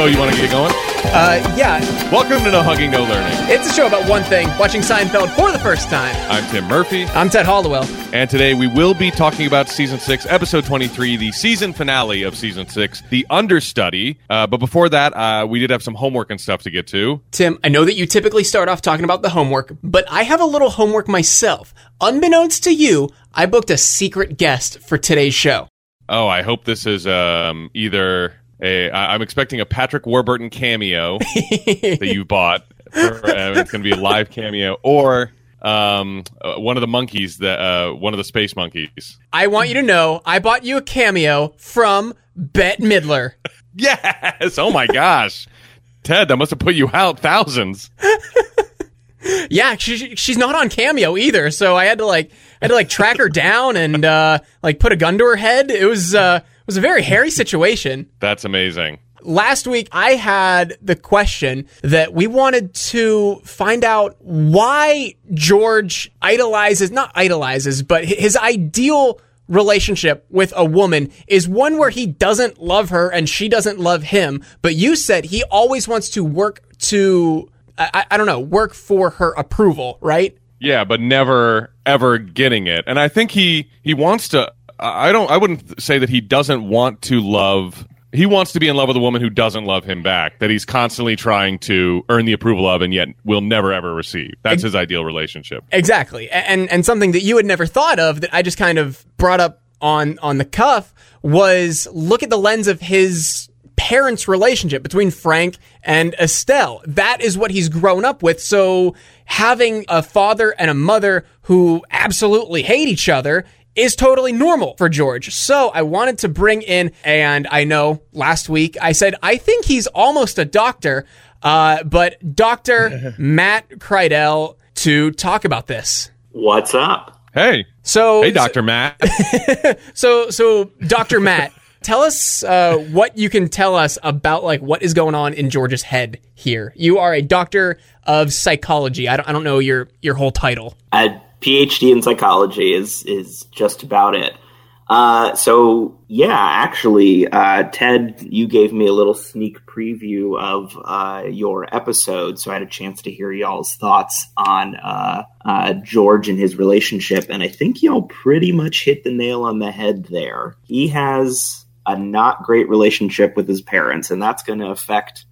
So you want to get going? Uh, yeah, Welcome to No Hugging, No Learning. it's a show about one thing: watching Seinfeld for the first time. I'm Tim Murphy, I'm Ted Hollowell. and today we will be talking about season six, episode 23, the season finale of season six, the understudy. Uh, but before that, uh, we did have some homework and stuff to get to. Tim, I know that you typically start off talking about the homework, but I have a little homework myself. Unbeknownst to you, I booked a secret guest for today's show. Oh, I hope this is um, either a. I- I'm expecting a Patrick Warburton cameo that you bought. For, uh, it's going to be a live cameo, or um, uh, one of the monkeys that uh, one of the space monkeys. I want you to know I bought you a cameo from Bette Midler. Yes! Oh my gosh, Ted, that must have put you out thousands. Yeah, she, she's not on Cameo either, so I had to like I had to like track her down and uh, like put a gun to her head. It was uh, was a very hairy situation. That's amazing. Last week, I had the question that we wanted to find out why George idolizes, not idolizes, but his ideal relationship with a woman is one where he doesn't love her and she doesn't love him. But you said he always wants to work to, I, I- I don't know, work for her approval, right? Yeah, but never ever getting it. And I think he he wants to. I don't. I wouldn't say that he doesn't want to love. He wants to be in love with a woman who doesn't love him back. That he's constantly trying to earn the approval of, and yet will never ever receive. That's his ideal relationship. Exactly. And and something that you had never thought of that I just kind of brought up on on the cuff was look at the lens of his parents' relationship between Frank and Estelle. That is what he's grown up with. So having a father and a mother who absolutely hate each other is totally normal for George. So I wanted to bring in, and I know last week I said I think he's almost a doctor, uh, but Dr. Matt Kreidel to talk about this. What's up? Hey, So, hey, Doctor Matt. so, so, Dr. Matt, tell us uh, what you can tell us about like what is going on in George's head here. You are a doctor of psychology. I don't, I don't know your your whole title. A PhD in psychology is is just about it. Uh, so yeah, actually, uh, Ted, you gave me a little sneak preview of uh, your episode, so I had a chance to hear y'all's thoughts on uh, uh, George and his relationship, and I think y'all pretty much hit the nail on the head there. He has a not great relationship with his parents, and that's going to affect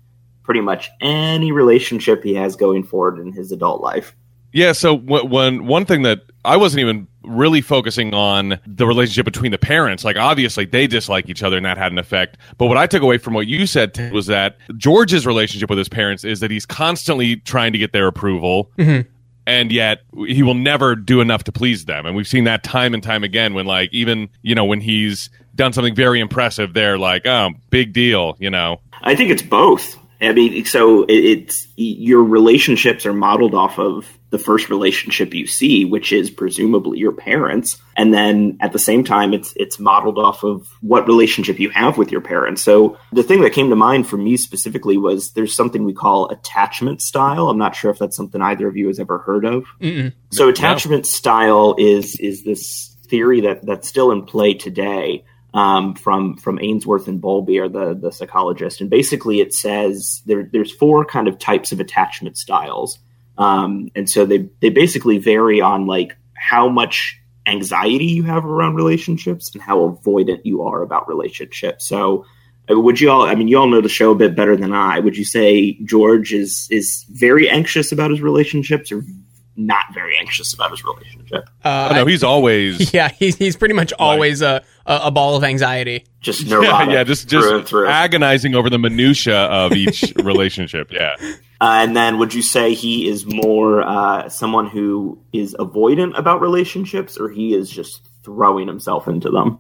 pretty much any relationship he has going forward in his adult life. Yeah, so w- when one thing that I wasn't even really focusing on the relationship between the parents, like obviously they dislike each other and that had an effect. But what I took away from what you said Ted, was that George's relationship with his parents is that he's constantly trying to get their approval. Mm-hmm. And yet he will never do enough to please them. And we've seen that time and time again when like even, you know, when he's done something very impressive, they're like, oh, big deal, you know. I think it's both. I mean, so it's your relationships are modeled off of the first relationship you see, which is presumably your parents, and then at the same time, it's it's modeled off of what relationship you have with your parents. So the thing that came to mind for me specifically was there's something we call attachment style. I'm not sure if that's something either of you has ever heard of. So attachment style is is this theory that that's still in play today um, from from Ainsworth and Bowlby are the the psychologist, and basically it says there there's four kind of types of attachment styles, um, and so they they basically vary on like how much anxiety you have around relationships and how avoidant you are about relationships. So. Would you all? I mean, you all know the show a bit better than I. Would you say George is is very anxious about his relationships, or not very anxious about his relationship? Uh, Oh, no, he's always yeah, he's he's pretty much always a, a a ball of anxiety. Just neurotic. yeah, just through through. agonizing over the minutia of each relationship. Yeah. Uh, and then would you say he is more uh, someone who is avoidant about relationships, or he is just throwing himself into them?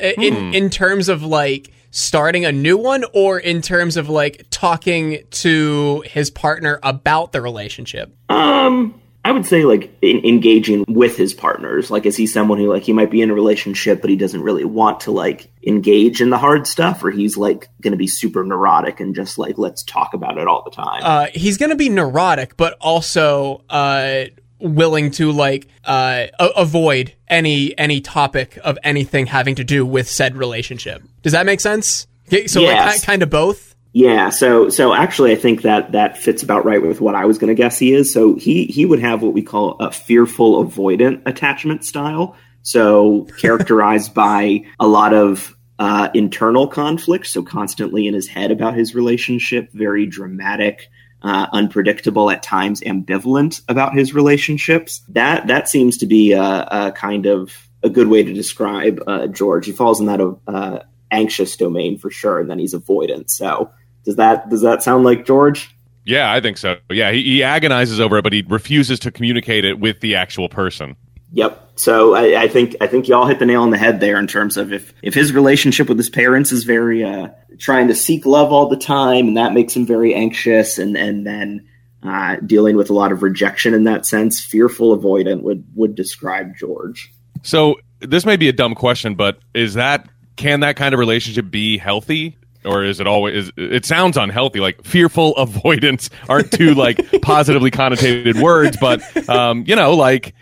I- in in terms of like starting a new one or in terms of like talking to his partner about the relationship? Um, I would say like in, engaging with his partners. Like, is he someone who like he might be in a relationship, but he doesn't really want to like engage in the hard stuff, or he's like going to be super neurotic and just like let's talk about it all the time. uh he's gonna be neurotic but also uh willing to like uh a- avoid any any topic of anything having to do with said relationship does that make sense so Yes. like kind of both Yeah, so so actually, I think that that fits about right with what I was going to guess he is. So he he would have what we call a fearful avoidant attachment style. So characterized by a lot of uh, internal conflict, so constantly in his head about his relationship, very dramatic, uh, unpredictable at times, ambivalent about his relationships. That that seems to be a, a kind of a good way to describe uh, George. He falls in that uh, anxious domain for sure, and then he's avoidant. So does that does that sound like George? Yeah, I think so. Yeah, he, he agonizes over it, but he refuses to communicate it with the actual person. Yep. So I, I, think I think y'all hit the nail on the head there in terms of if if his relationship with his parents is very uh, trying to seek love all the time, and that makes him very anxious, and and then uh, dealing with a lot of rejection in that sense, fearful, avoidant would would describe George. So this may be a dumb question, but is that can that kind of relationship be healthy? Or is it always it sounds unhealthy like fearful avoidance aren't two like positively connotated words but um you know like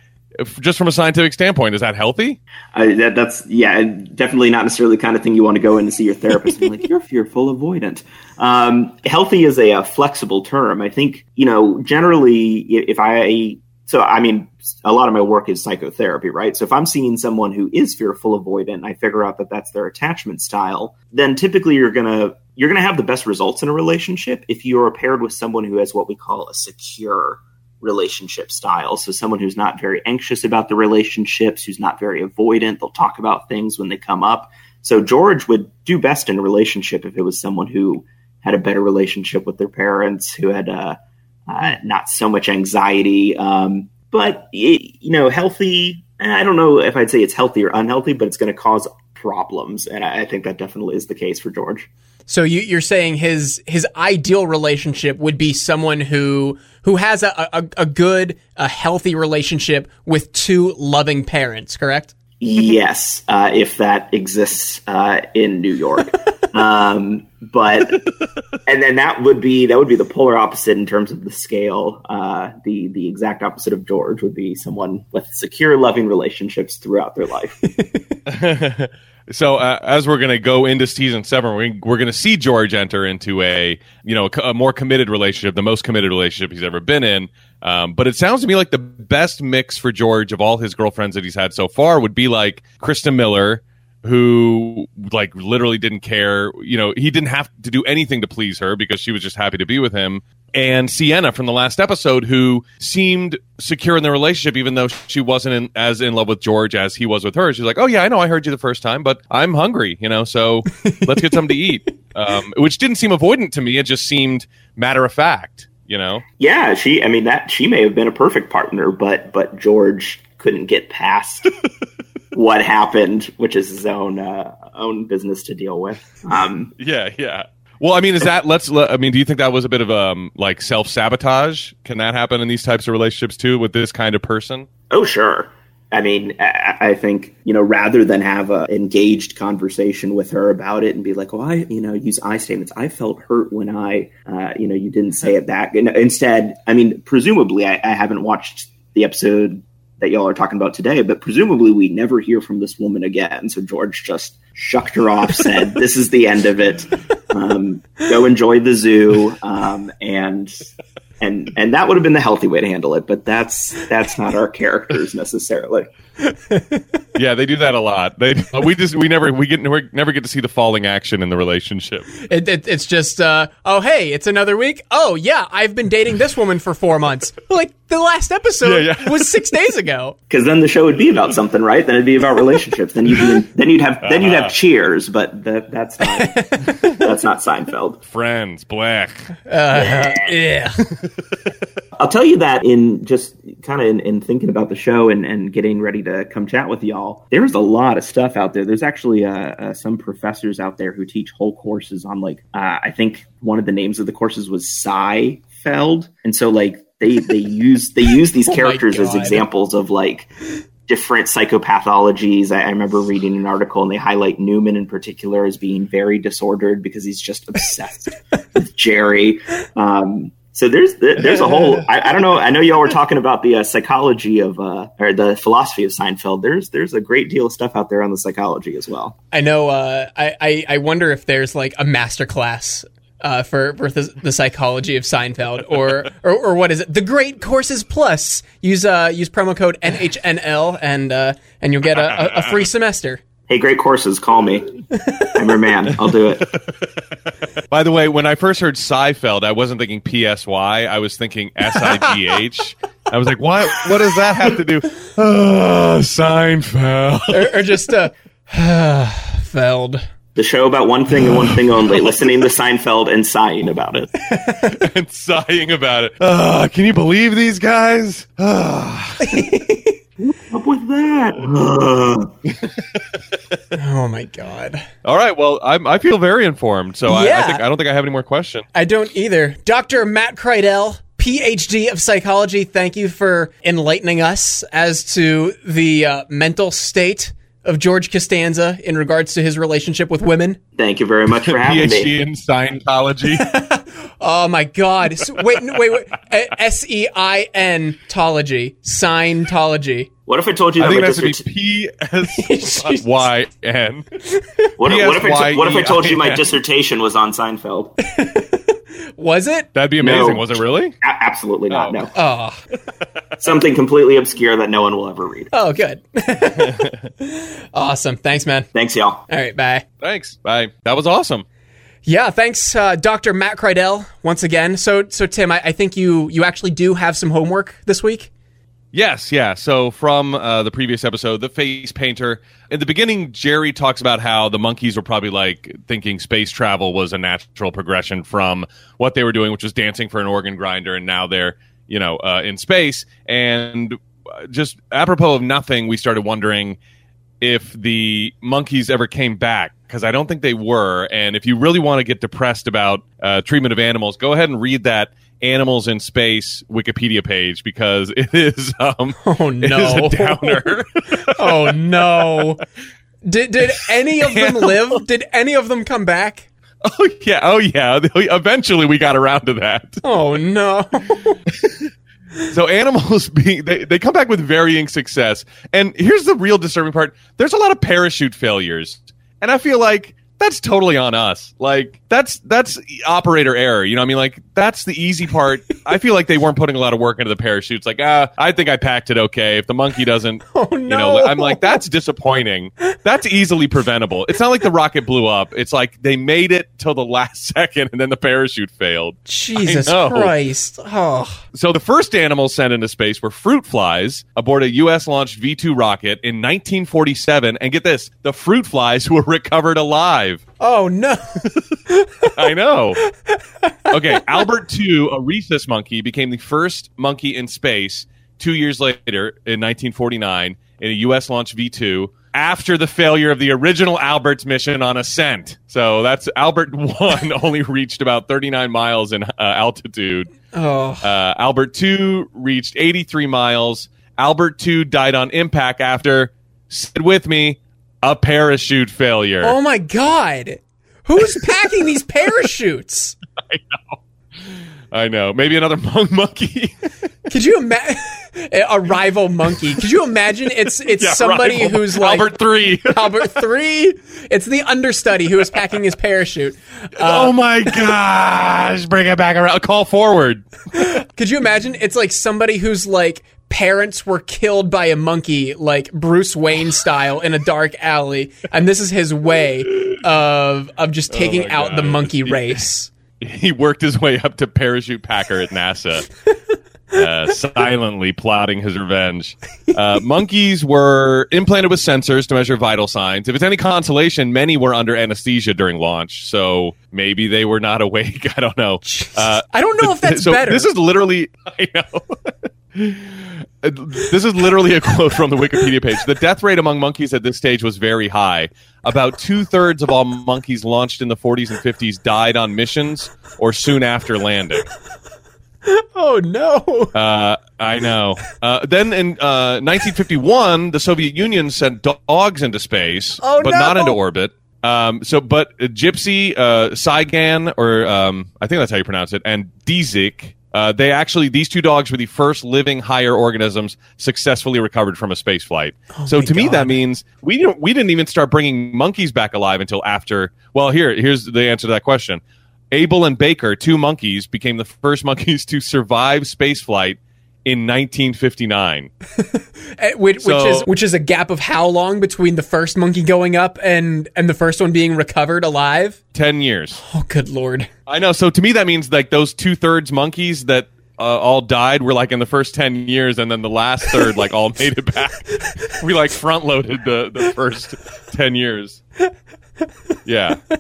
just from a scientific standpoint is that healthy? Uh, that, that's yeah definitely not necessarily the kind of thing you want to go in and see your therapist and like you're fearful avoidant. Um, healthy is a, a flexible term. I think you know generally if i so I mean, a lot of my work is psychotherapy, right? So if I'm seeing someone who is fearful avoidant, and I figure out that that's their attachment style, then typically you're gonna you're gonna have the best results in a relationship if you are paired with someone who has what we call a secure relationship style. So someone who's not very anxious about the relationships, who's not very avoidant. They'll talk about things when they come up. So George would do best in a relationship if it was someone who had a better relationship with their parents, who had uh, uh, not so much anxiety. Um, but it, you know, healthy. I don't know if I'd say it's healthy or unhealthy, but it's going to cause problems, and I, I, think that definitely is the case for George. So you, are saying his his ideal relationship would be someone who who has a, a, a good, a healthy relationship with two loving parents, correct? Yes, uh, if that exists uh, in New York. um, but and then that would be that would be the polar opposite in terms of the scale. Uh, the the exact opposite of George would be someone with secure, loving relationships throughout their life. so uh, as we're going to go into season seven, we're, we're going to see George enter into a you know a more committed relationship, the most committed relationship he's ever been in. Um, but it sounds to me like the best mix for George of all his girlfriends that he's had so far would be like Christa Miller, who like literally didn't care. You know, he didn't have to do anything to please her because she was just happy to be with him. And Siena from the last episode, who seemed secure in the relationship, even though she wasn't in, as in love with George as he was with her. She's like, "Oh yeah, I know, I heard you the first time, but I'm hungry, you know, so let's get something to eat." Um, which didn't seem avoidant to me; it just seemed matter of fact you know? Yeah she i mean that she may have been a perfect partner but but george couldn't get past what happened which is his own uh, own business to deal with. Um yeah yeah well i mean is that let's i mean do you think that was a bit of um like self-sabotage can that happen in these types of relationships too with this kind of person oh sure I mean, I think you know, rather than have a engaged conversation with her about it and be like, "Oh, I," you know, use I statements. I felt hurt when I, uh, you know, you didn't say it back. And instead, I mean, presumably, I, I haven't watched the episode that y'all are talking about today, but presumably, we never hear from this woman again. So George just shucked her off, said, "This is the end of it. Um, go enjoy the zoo," um, and and and that would have been the healthy way to handle it but that's that's not our characters necessarily yeah they do that a lot. They we just we never we get we never get to see the falling action in the relationship. It, it, it's just uh, oh hey it's another week? Oh yeah i've been dating this woman for four months. Like the last episode yeah, yeah. was six days ago. Because then the show would be about something right? Then it'd be about relationships. Then you'd then you'd have then you'd have uh-huh. cheers but that, that's not that's not seinfeld. Friends black. Uh, yeah. I'll tell you that in just kind of in, in, thinking about the show and, and getting ready to come chat with y'all, there's a lot of stuff out there. There's actually uh, uh, some professors out there who teach whole courses on like uh, I think one of the names of the courses was Sci-Feld, and so like they they use they use these oh characters as examples of like different psychopathologies. I, I, remember reading an article and they highlight Newman in particular as being very disordered because he's just obsessed with Jerry. Um, so there's there's a whole I, I, don't know I know y'all were talking about the uh, psychology of uh, or the philosophy of Seinfeld. There's there's a great deal of stuff out there on the psychology as well. I know. Uh, I, I I wonder if there's like a master class uh, for for the, the psychology of Seinfeld, or, or or what is it? The Great Courses Plus. Use uh use promo code NHNL and uh and you'll get a, a, a free semester. Hey, great courses, call me. I'm your man. I'll do it. By the way, when I first heard Seifeld, I wasn't thinking PSY. I was thinking S I G H. I was like, what? What does that have to do? Oh, Seinfeld. or, or just uh Feld. The show about one thing and one thing only, listening to Seinfeld and sighing about it. and sighing about it. Ah, can you believe these guys? Ah. Up with that. Oh my god. All right. Well, I'm, I feel very informed, so I, I think I don't think I have any more questions. I don't either. Dr. Matt Kreidel, PhD of psychology, thank you for enlightening us as to the uh, mental state of George Costanza in regards to his relationship with women. Thank you very much for having PhD me. PhD in Scientology. Oh my god. S- wait, n- wait, wait. S E I N tology. Scientology. What if I told you I that think my it has to be P S Y N. what, if- what if I t- what if I told you my PSYEIN. dissertation was on Seinfeld? Was it? That'd be amazing. No. Was it really? A- absolutely not. Oh. No, Oh, something completely obscure that no one will ever read. oh, good. awesome. Thanks, man. Thanks, y'all. All right, bye. Thanks. Bye. That was awesome. Yeah, thanks, uh, Dr. Matt Kreidel, once again. So, so Tim, I, I think you you actually do have some homework this week. Yes, yeah. So from uh, the previous episode, the face painter. In the beginning, Jerry talks about how the monkeys were probably like thinking space travel was a natural progression from what they were doing, which was dancing for an organ grinder, and now they're you know uh, in space. And uh, just apropos of nothing, we started wondering if the monkeys ever came back because I don't think they were. And if you really want to get depressed about uh, treatment of animals, go ahead and read that Animals in Space Wikipedia page because it is um, Oh, is no. a downer. Oh no! Did did any of them live? Did any of them come back? oh yeah, oh yeah. Eventually, we got around to that. Oh no! So animals being they, they come back with varying success. And here's the real disturbing part. There's a lot of parachute failures. And I feel like that's totally on us. Like that's that's operator error. You know what I mean? Like that's the easy part. I feel like they weren't putting a lot of work into the parachutes. Like, ah, I think I packed it okay. If the monkey doesn't Oh you no! know, I'm like, that's disappointing. That's easily preventable. It's not like the rocket blew up. It's like they made it till the last second and then the parachute failed. Jesus. Christ! Oh, So the first animals sent into space were fruit flies aboard a U.S. launched V2 rocket in 1947. And get this, the fruit flies were recovered alive. Oh no! I know. Okay, Albert II, a rhesus monkey, became the first monkey in space two years later in 1949 in a U.S. launched V2 after the failure of the original Albert's mission on ascent. So that's Albert 1 only reached about 39 miles in uh, altitude. Oh, Uh, Albert 2 reached 83 miles. Albert 2 died on impact after, said with me, a parachute failure. oh my God! Who's packing these parachutes? I know. I know. Maybe another mon- monkey. Could you imagine a rival monkey? Could you imagine it's it's Yeah, somebody rival. who's like Albert 3. Albert three? It's the understudy who is packing his parachute. oh uh, my gosh. Bring it back around. Call forward. Could you imagine? It's like somebody who's like parents were killed by a monkey, like Bruce Wayne style, in a dark alley, and this is his way of of just oh taking my out the monkey race. He worked his way up to parachute packer at NASA. Uh, silently plotting his revenge. Uh, monkeys were implanted with sensors to measure vital signs. If it's any consolation, many were under anesthesia during launch, so maybe they were not awake. I don't know. Uh, I don't know if that's so better. This is literally, I know. this is literally a quote from the Wikipedia page. The death rate among monkeys at this stage was very high. About two thirds of all monkeys launched in the 40s and 50s died on missions or soon after landing. oh no! Uh, I know. Uh, then in uh, 1951, the Soviet Union sent dogs into space, Oh, but no. not into orbit. Um, so, but uh, Gypsy, uh, Tsygan, or um, I think that's how you pronounce it, and Dezik, uh, they actually these two dogs were the first living higher organisms successfully recovered from a space flight. so Oh my to me, that means we didn't we didn't even start bringing monkeys back alive until after. Well, here here's the answer to that question. Able and Baker, two monkeys, became the first monkeys to survive spaceflight in 1959. Eh, which, So- which is which is a gap of how long between the first monkey going up and and the first one being recovered alive? 10 years. Oh, good lord! I know. So to me, that means like those two thirds monkeys that uh, all died were like in the first 10 years, and then the last third like all made it back. we like front loaded the, the first 10 years. Yeah.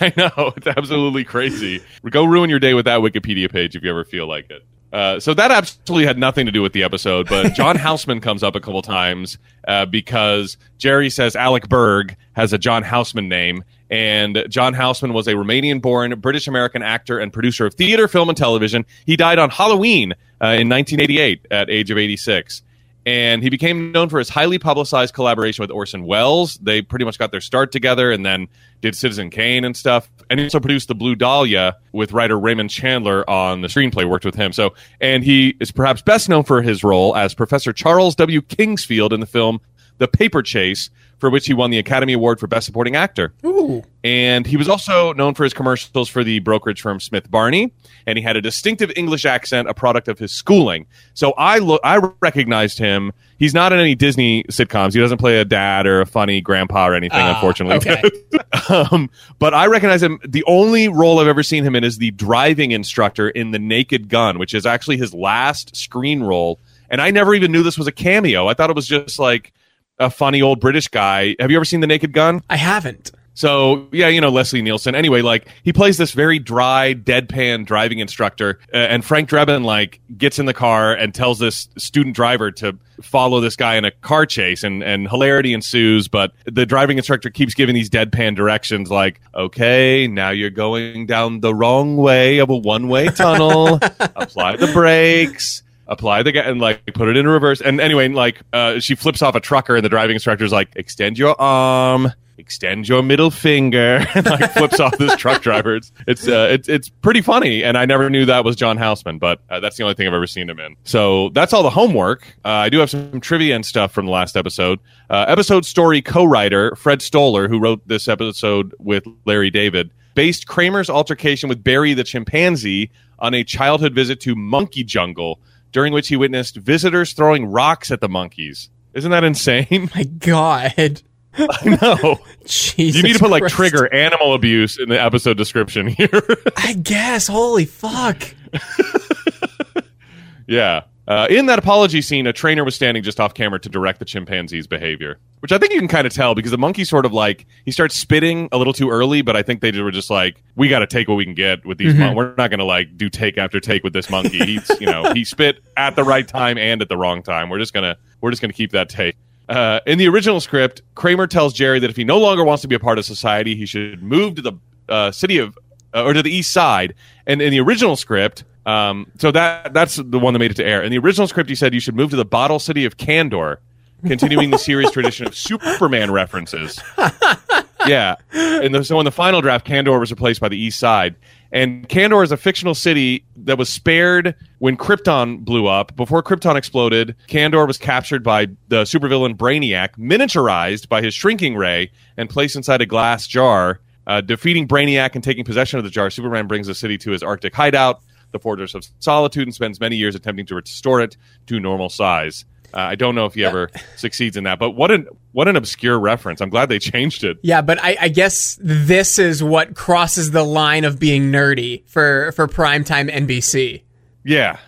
I know. It's absolutely crazy. Go ruin your day with that Wikipedia page if you ever feel like it. Uh, so that absolutely had nothing to do with the episode, but John Houseman comes up a couple times uh, because Jerry says Alec Berg has a John Houseman name, and John Houseman was a Romanian-born British American actor and producer of theater, film, and television. He died on Halloween uh, in 1988 at age of 86 and he became known for his highly publicized collaboration with Orson Welles. They pretty much got their start together and then did Citizen Kane and stuff. And he also produced The Blue Dahlia with writer Raymond Chandler on the screenplay, worked with him. So, and he is perhaps best known for his role as Professor Charles W. Kingsfield in the film The Paper Chase, for which he won the Academy Award for Best Supporting Actor. Ooh, And he was also known for his commercials for the brokerage firm Smith Barney, and he had a distinctive English accent, a product of his schooling. So I look, I recognized him. He's not in any Disney sitcoms. He doesn't play a dad or a funny grandpa or anything, Ah, unfortunately. okay. um, but I recognize him. The only role I've ever seen him in is the driving instructor in The Naked Gun, which is actually his last screen role. And I never even knew this was a cameo. I thought it was just like a funny old British guy. Have you ever seen The Naked Gun? I haven't. So yeah, you know Leslie Nielsen. Anyway, like he plays this very dry, deadpan driving instructor, uh, and Frank Drebin like gets in the car and tells this student driver to follow this guy in a car chase, and and hilarity ensues. But the driving instructor keeps giving these deadpan directions, like, "Okay, now you're going down the wrong way of a one-way tunnel. Apply the brakes." Apply the ga- and like put it in reverse. And anyway, like uh, she flips off a trucker, and the driving instructor's like, "Extend your arm." Extend your middle finger, and like flips off this truck driver. It's it's, uh, it's it's pretty funny, and I never knew that was John Houseman, but uh, that's the only thing I've ever seen him in. So that's all the homework. Uh, I do have some trivia and stuff from the last episode. Uh, episode story co-writer Fred Stoller, who wrote this episode with Larry David, based Kramer's altercation with Barry the chimpanzee on a childhood visit to Monkey Jungle, during which he witnessed visitors throwing rocks at the monkeys. Isn't that insane? My God, I know. Jesus! You need to put like Christ. trigger animal abuse in the episode description here. I guess. Holy fuck! yeah. Uh, in that apology scene, a trainer was standing just off camera to direct the chimpanzee's behavior, which I think you can kind of tell because the monkey sort of like he starts spitting a little too early, but I think they were just like, we got to take what we can get with these. Mon- we're not going to like do take after take with this monkey. He's you know he spit at the right time and at the wrong time. We're just gonna we're just gonna keep that take. Uh, in the original script, Kramer tells Jerry that if he no longer wants to be a part of society, he should move to the uh, city of uh, or to the east side. And in the original script, um, so that that's the one that made it to air. In the original script, he said you should move to the bottle city of Kandor, continuing the series tradition of Superman references. yeah, and the, so in the final draft, Kandor was replaced by the East Side. And Kandor is a fictional city that was spared when Krypton blew up. Before Krypton exploded, Kandor was captured by the supervillain Brainiac, miniaturized by his shrinking ray, and placed inside a glass jar. Uh, defeating Brainiac and taking possession of the jar, Superman brings the city to his Arctic hideout, the Fortress of Solitude, and spends many years attempting to restore it to normal size. Uh, I don't know if he ever succeeds in that, but what an what an obscure reference. I'm glad they changed it. Yeah, but I, I guess this is what crosses the line of being nerdy for for primetime NBC. Yeah,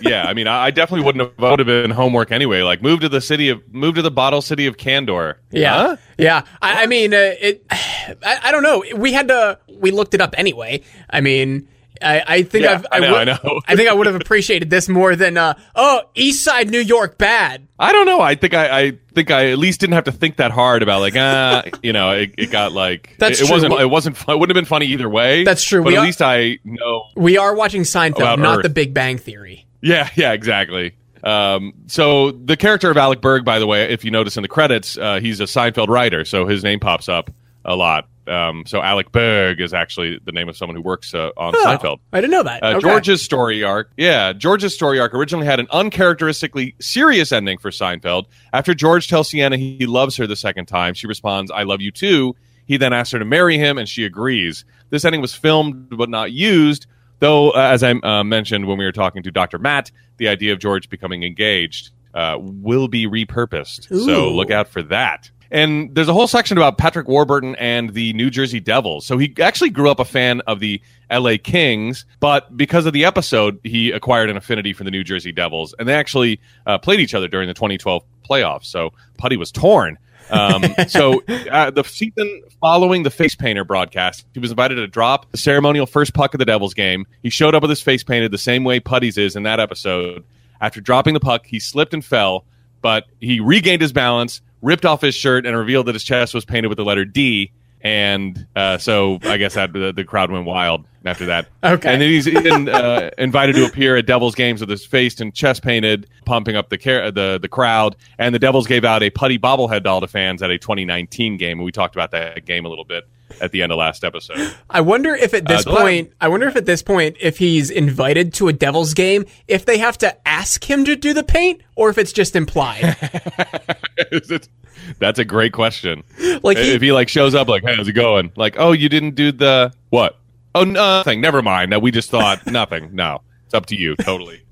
yeah. I mean, I, I definitely wouldn't have voted in homework anyway. Like, move to the city of move to the bottle city of Kandor. Yeah, Huh? yeah. I, I mean, uh, it. I, I don't know. We had to. We looked it up anyway. I mean, I, I think Yeah, I've, I know, would- I know. I think I would have appreciated this more than uh, oh, East Side New York bad. I don't know. I think I, I think I at least didn't have to think that hard about like ah, you know, it, it got like That's it, it wasn't it wasn't fun. it wouldn't have been funny either way. That's true. But We at are- least I know. We are watching Seinfeld, not Earth. The Big Bang Theory. Yeah, yeah, exactly. Um, so the character of Alec Berg, by the way, if you notice in the credits, uh, he's a Seinfeld writer, so his name pops up a lot. Um, so Alec Berg is actually the name of someone who works uh, on Oh, Seinfeld. I didn't know that. Uh, Okay. George's story arc, yeah, George's story arc originally had an uncharacteristically serious ending for Seinfeld. After George tells Siena he loves her the second time, she responds, "I love you too." He then asks her to marry him, and she agrees. This ending was filmed but not used, though, uh, as I uh, mentioned when we were talking to Dr. Matt, the idea of George becoming engaged uh, will be repurposed. So look out for that. And there's a whole section about Patrick Warburton and the New Jersey Devils. So he actually grew up a fan of the LA Kings, but because of the episode, he acquired an affinity for the New Jersey Devils. And they actually uh, played each other during the 2012 playoffs. So Putty was torn. um, so uh, the season following the face painter broadcast, he was invited to drop the ceremonial first puck of the Devils game. He showed up with his face painted the same way Putty's is in that episode. After dropping the puck, he slipped and fell, but he regained his balance, ripped off his shirt, and revealed that his chest was painted with the letter D. And uh, so I guess that the, the crowd went wild after that. Okay. And then he's even uh, invited to appear at Devils games with his face and chest painted, pumping up the car- the the crowd. And the Devils gave out a putty bobblehead doll to fans at a 2019 game, and we talked about that game a little bit at the end of last episode. I wonder if at this Uh, point, I wonder if at this point, if he's invited to a Devils game, if they have to ask him to do the paint, or if it's just implied. Is it- That's a great question. Like he- if he like shows up, like, "Hey, how's it going?" Like, "Oh, you didn't do the what?" "Oh, uh, nothing. Never mind. No, we just thought nothing." No, it's up to you. Totally.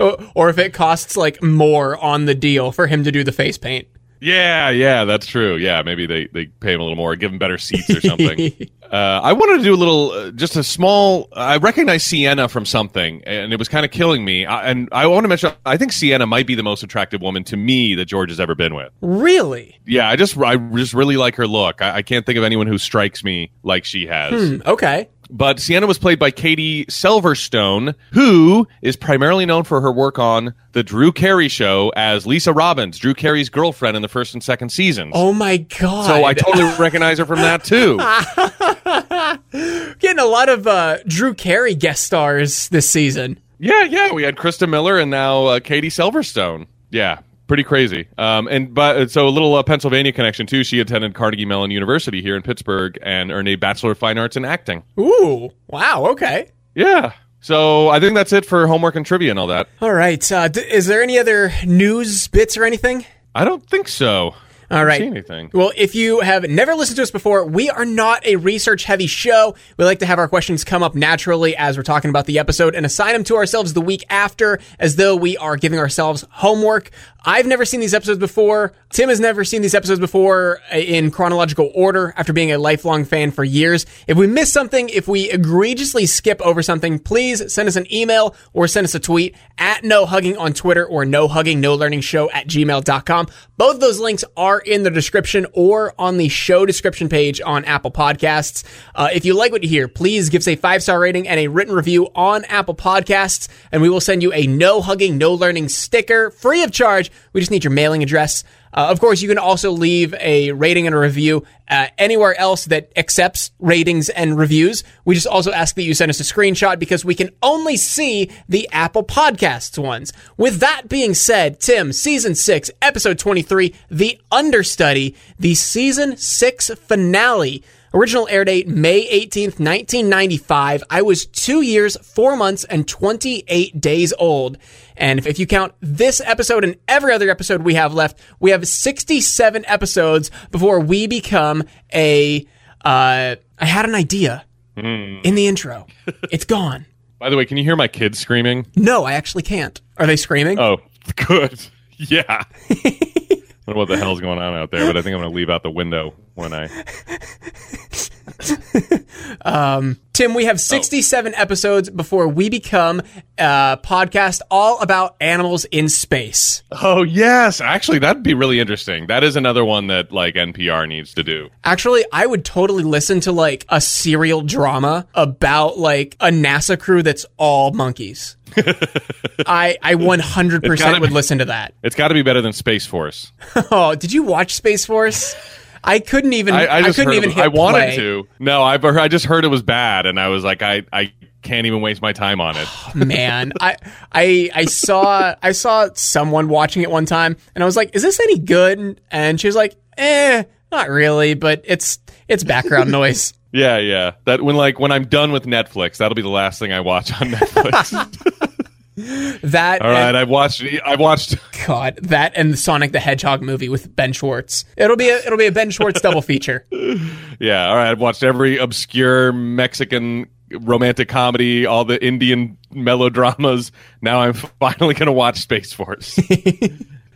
or, or if it costs like more on the deal for him to do the face paint. Yeah, yeah, that's true. Yeah, maybe they, they pay him a little more, give him better seats or something. uh, I wanted to do a little, uh, just a small. I recognize Siena from something, and it was kind of killing me. I, and I want to mention, I think Siena might be the most attractive woman to me that George has ever been with. Really? Yeah, I just, I just really like her look. I, I can't think of anyone who strikes me like she has. Hmm, okay. But Siena was played by Katy Selverstone, who is primarily known for her work on the Drew Carey show as Lisa Robbins, Drew Carey's girlfriend in the first and second seasons. Oh my god. So I totally recognize her from that too. getting a lot of uh, Drew Carey guest stars this season. Yeah, yeah. We had Christa Miller and now uh, Katy Selverstone. Yeah, pretty crazy. Um, and but so a little uh, Pennsylvania connection too. She attended Carnegie Mellon University here in Pittsburgh and earned a Bachelor of Fine Arts in acting. Ooh. Wow. Okay. Yeah. So I think that's it for homework and trivia and all that. All right. Uh, d- is there any other news bits or anything? I don't think so. All right. Anything? Well, if you have never listened to us before, we are not a research heavy show. We like to have our questions come up naturally as we're talking about the episode and assign them to ourselves the week after as though we are giving ourselves homework. I've never seen these episodes before. Tim has never seen these episodes before in chronological order after being a lifelong fan for years. If we miss something, if we egregiously skip over something, please send us an email or send us a tweet at no hugging on Twitter or no hugging no learning show at gmail.com. Both those links are in the description or on the show description page on Apple Podcasts. Uh, if you like what you hear, please give us a five star rating and a written review on Apple Podcasts, and we will send you a no hugging, no learning sticker free of charge. We just need your mailing address. Uh, of course, you can also leave a rating and a review uh, anywhere else that accepts ratings and reviews. We just also ask that you send us a screenshot because we can only see the Apple Podcasts ones. With that being said, Tim, season six, episode 23, The Understudy, the season six finale. Original air date May 18th, 1995. I was two years, four months, and 28 days old. And if, you count this episode and every other episode we have left, we have 67 episodes before we become a. Uh, I had an idea in the intro. It's gone. By the way, can you hear my kids screaming? No, I actually can't. Are they screaming? Oh, good. Yeah. I don't know what the hell's going on out there, but I think I'm going to leave out the window when I. Um, Tim, we have 67 episodes before we become a podcast all about animals in space. Oh yes, actually, that'd be really interesting. That is another one that like NPR needs to do. Actually, I would totally listen to like a serial drama about like a NASA crew that's all monkeys. I I 100% would be- listen to that. It's got to be better than Space Force. Oh, did you watch Space Force? I couldn't even I, I, I couldn't even it was- I wanted play. to. No, I've I just heard it was bad, and I was like, I I can't even waste my time on it. man i i i saw i saw someone watching it one time and i was like is this any good and she was like eh not really but it's it's background noise yeah, yeah. That when like when I'm done with Netflix, that'll be the last thing I watch on Netflix. That All right, and, I've watched. I've watched. God, that and the Sonic the Hedgehog movie with Ben Schwartz. It'll be a it'll be a Ben Schwartz double feature. Yeah, all right. I've watched every obscure Mexican romantic comedy, all the Indian melodramas. Now I'm finally going to watch Space Force.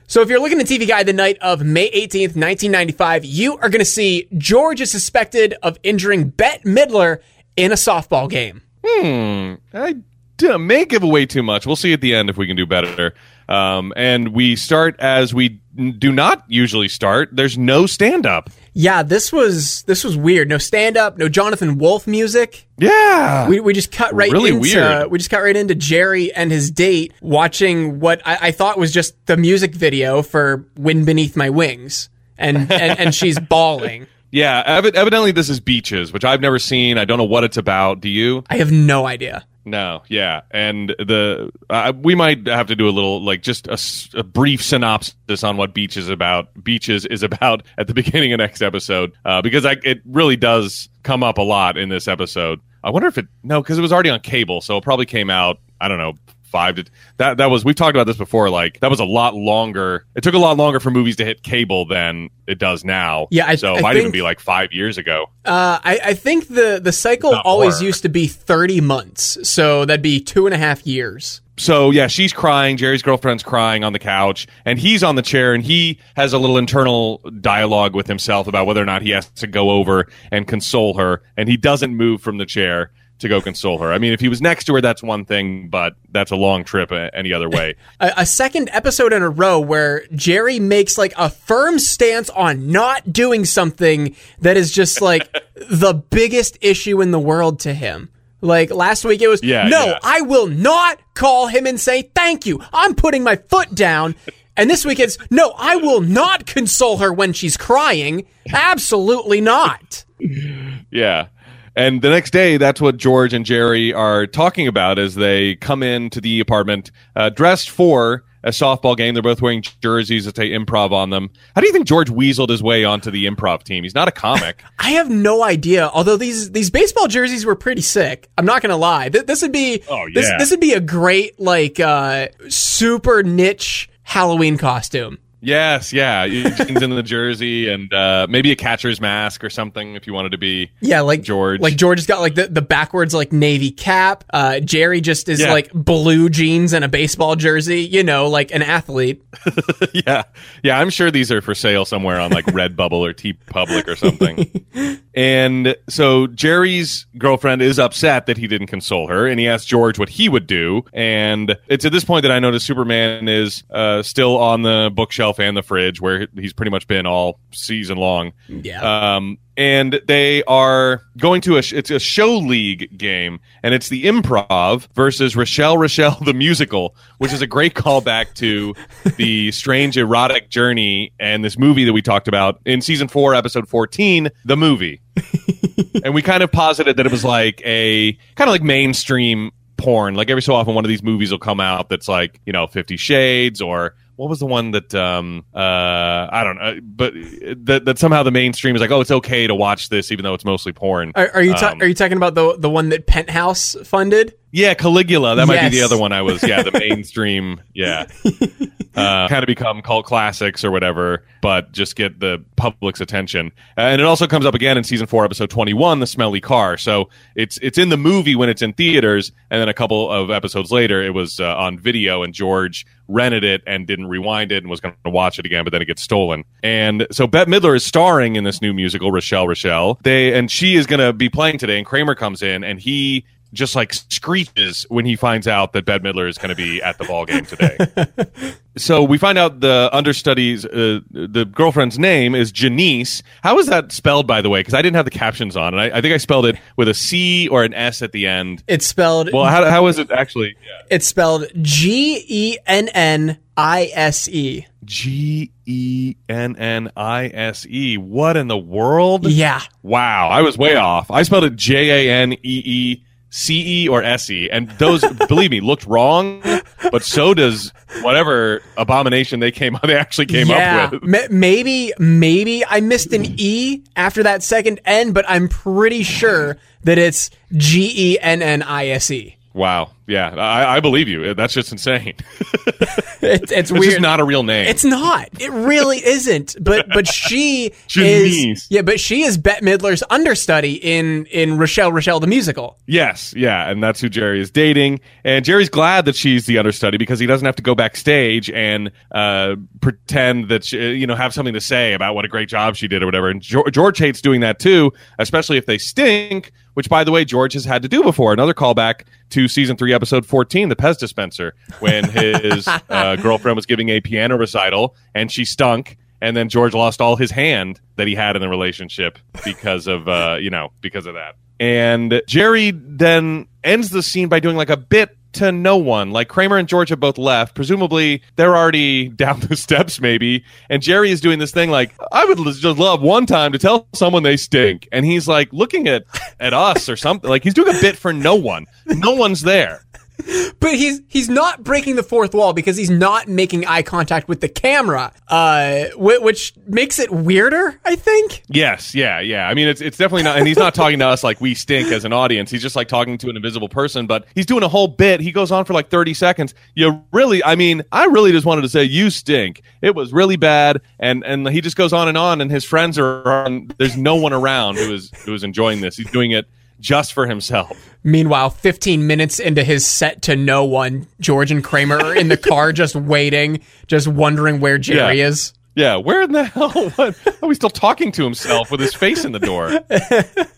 So if you're looking at TV Guide the night of May 18th, 1995, you are going to see George is suspected of injuring Bette Midler in a softball game. Hmm, I d- may give away too much. We'll see at the end if we can do better. Um, and we start as we do not usually start. There's no stand up. Yeah, this was this was weird. No stand up, no Jonathan Wolff music. Yeah. We, we just cut right Really into weird. we just cut right into Jerry and his date watching what I, I thought was just the music video for "Wind Beneath My Wings," and and, and she's bawling. Yeah. Evi- evidently, this is Beaches, which I've never seen. I don't know what it's about. Do you? I have no idea. No, yeah, and the uh, we might have to do a little like just a brief synopsis on what Beach is about. Beaches is about at the beginning of next episode uh, because I, it really does come up a lot in this episode. I wonder if it no because it was already on cable, so it probably came out. I don't know five to that that was we've talked about this before like that was a lot longer it took a lot longer for movies to hit cable than it does now Yeah, I- so it I might even be like five years ago Uh, I, I think the the cycle always more. used to be thirty months, so that'd be two and a half years. so yeah, she's crying. Jerry's girlfriend's crying on the couch, and he's on the chair, and he has a little internal dialogue with himself about whether or not he has to go over and console her, and he doesn't move from the chair to go console her. I mean, if he was next to her, that's one thing, but that's a long trip any other way. a, a second episode in a row where Jerry makes like a firm stance on not doing something that is just like the biggest issue in the world to him. Like last week it was, Yeah, no, yeah. I will not call him and say thank you. I'm putting my foot down. And this week it's, no, I will not console her when she's crying. Absolutely not. Yeah. And the next day, that's what George and Jerry are talking about as they come into the apartment uh, dressed for a softball game. They're both wearing jerseys that say improv on them. How do you think George weaseled his way onto the improv team? He's not a comic. I have no idea. Although these these baseball jerseys were pretty sick. I'm not gonna lie. Th- this would be Oh, this this would be a great like uh super niche Halloween costume. Yes, yeah. Jeans in the jersey and uh, maybe a catcher's mask or something if you wanted to be. Yeah, like George. Like George has got like the, the backwards like navy cap. Uh, Jerry just is Yeah. like blue jeans and a baseball jersey. You know, like an athlete. yeah, yeah. I'm sure these are for sale somewhere on like Redbubble or TeePublic or something. and so Jerry's girlfriend is upset that he didn't console her, and he asks George what he would do. And it's at this point that I notice Superman is uh, still on the bookshelf and the fridge, where he's pretty much been all season long. Yeah. Um, and they are going to a sh- it's a show league game, and it's the improv versus Rochelle Rochelle the musical, which is a great callback to the strange erotic journey and this movie that we talked about in season four, episode fourteen, the movie. and we kind of posited that it was like a kind of like mainstream porn. Like every so often, one of these movies will come out that's like you know Fifty Shades or what was the one that um uh I don't know, but that that somehow the mainstream is like, oh, it's okay to watch this even though it's mostly porn. Are, are you ta- Um, are you talking about the the one that Penthouse funded? Yeah, Caligula. That might be the other one I was. Yeah, the mainstream. Yeah. Uh, kind of become cult classics or whatever, but just get the public's attention. And it also comes up again in season four, episode twenty-one, the smelly car. So it's it's in the movie when it's in theaters, and then a couple of episodes later, it was uh, on video, and George rented it and didn't rewind it and was going to watch it again, but then it gets stolen. And so Bette Midler is starring in this new musical, Rochelle Rochelle. They and she is going to be playing today, and Kramer comes in and he just like screeches when he finds out that Bette Midler is going to be at the ball game today. so we find out the understudy's uh, the girlfriend's name is Janice. How is that spelled, by the way? Because I didn't have the captions on, and I, I think I spelled it with a C or an S at the end. It's spelled Well, how, how is it actually? Yeah. it's spelled G E N N I S E. G E N N I S E. What in the world? Yeah. Wow, I was way off. I spelled it J A N E E C E or S E, and those, believe me, looked wrong. But so does whatever abomination they came up they actually came yeah, up with. Ma- maybe maybe I missed an E after that second N, but I'm pretty sure that it's G E N N I S E. Wow. Yeah, I, I believe you. That's just insane. It's, it's It's weird. just not a real name. It's not. It really isn't. But but she Janice. is yeah. But she is Bette Midler's understudy in in Rochelle Rochelle the musical. Yes, yeah, and that's who Jerry is dating. And Jerry's glad that she's the understudy because he doesn't have to go backstage and uh, pretend that she, you know have something to say about what a great job she did or whatever. And George hates doing that too, especially if they stink. Which, by the way, George has had to do before. Another callback to season three, episode fourteen, the Pez dispenser, when his uh, girlfriend was giving a piano recital and she stunk. And then George lost all his hand that he had in the relationship because of uh, you know because of that. And Jerry then ends the scene by doing like a bit to no one. Like Kramer and George have both left. Presumably they're already down the steps, maybe. And Jerry is doing this thing like, I would just love one time to tell someone they stink. And he's like looking at, at us or something. Like he's doing a bit for no one. No one's there. But he's he's not breaking the fourth wall because he's not making eye contact with the camera, uh, whi- which makes it weirder. I think. Yes, yeah, yeah. I mean, it's it's definitely not, and he's not talking to us like we stink as an audience. He's just like talking to an invisible person, but he's doing a whole bit. He goes on for like thirty seconds. You really, I mean, I really just wanted to say you stink. It was really bad, and and he just goes on and on, and his friends are on. There's no one around who is who is enjoying this. He's doing it just for himself. Meanwhile, 15 minutes into his set to no one, George and Kramer are in the car just waiting, just wondering where Jerry Yeah. is. Yeah, where in the hell? What? Oh, he's still talking to himself with his face in the door.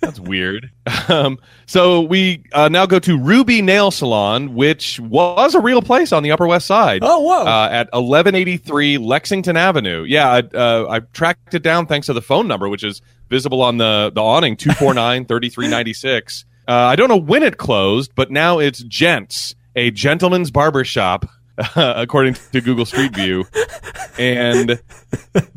That's weird. Um, so we uh, now go to Ruby Nail Salon, which was a real place on the Upper West Side. Oh, whoa. Uh, at 1183 Lexington Avenue. Yeah, I, uh, I tracked it down thanks to the phone number, which is visible on the, the awning 249 3396. Uh, I don't know when it closed, but now it's Gents, a gentleman's barber shop, according to Google Street View. And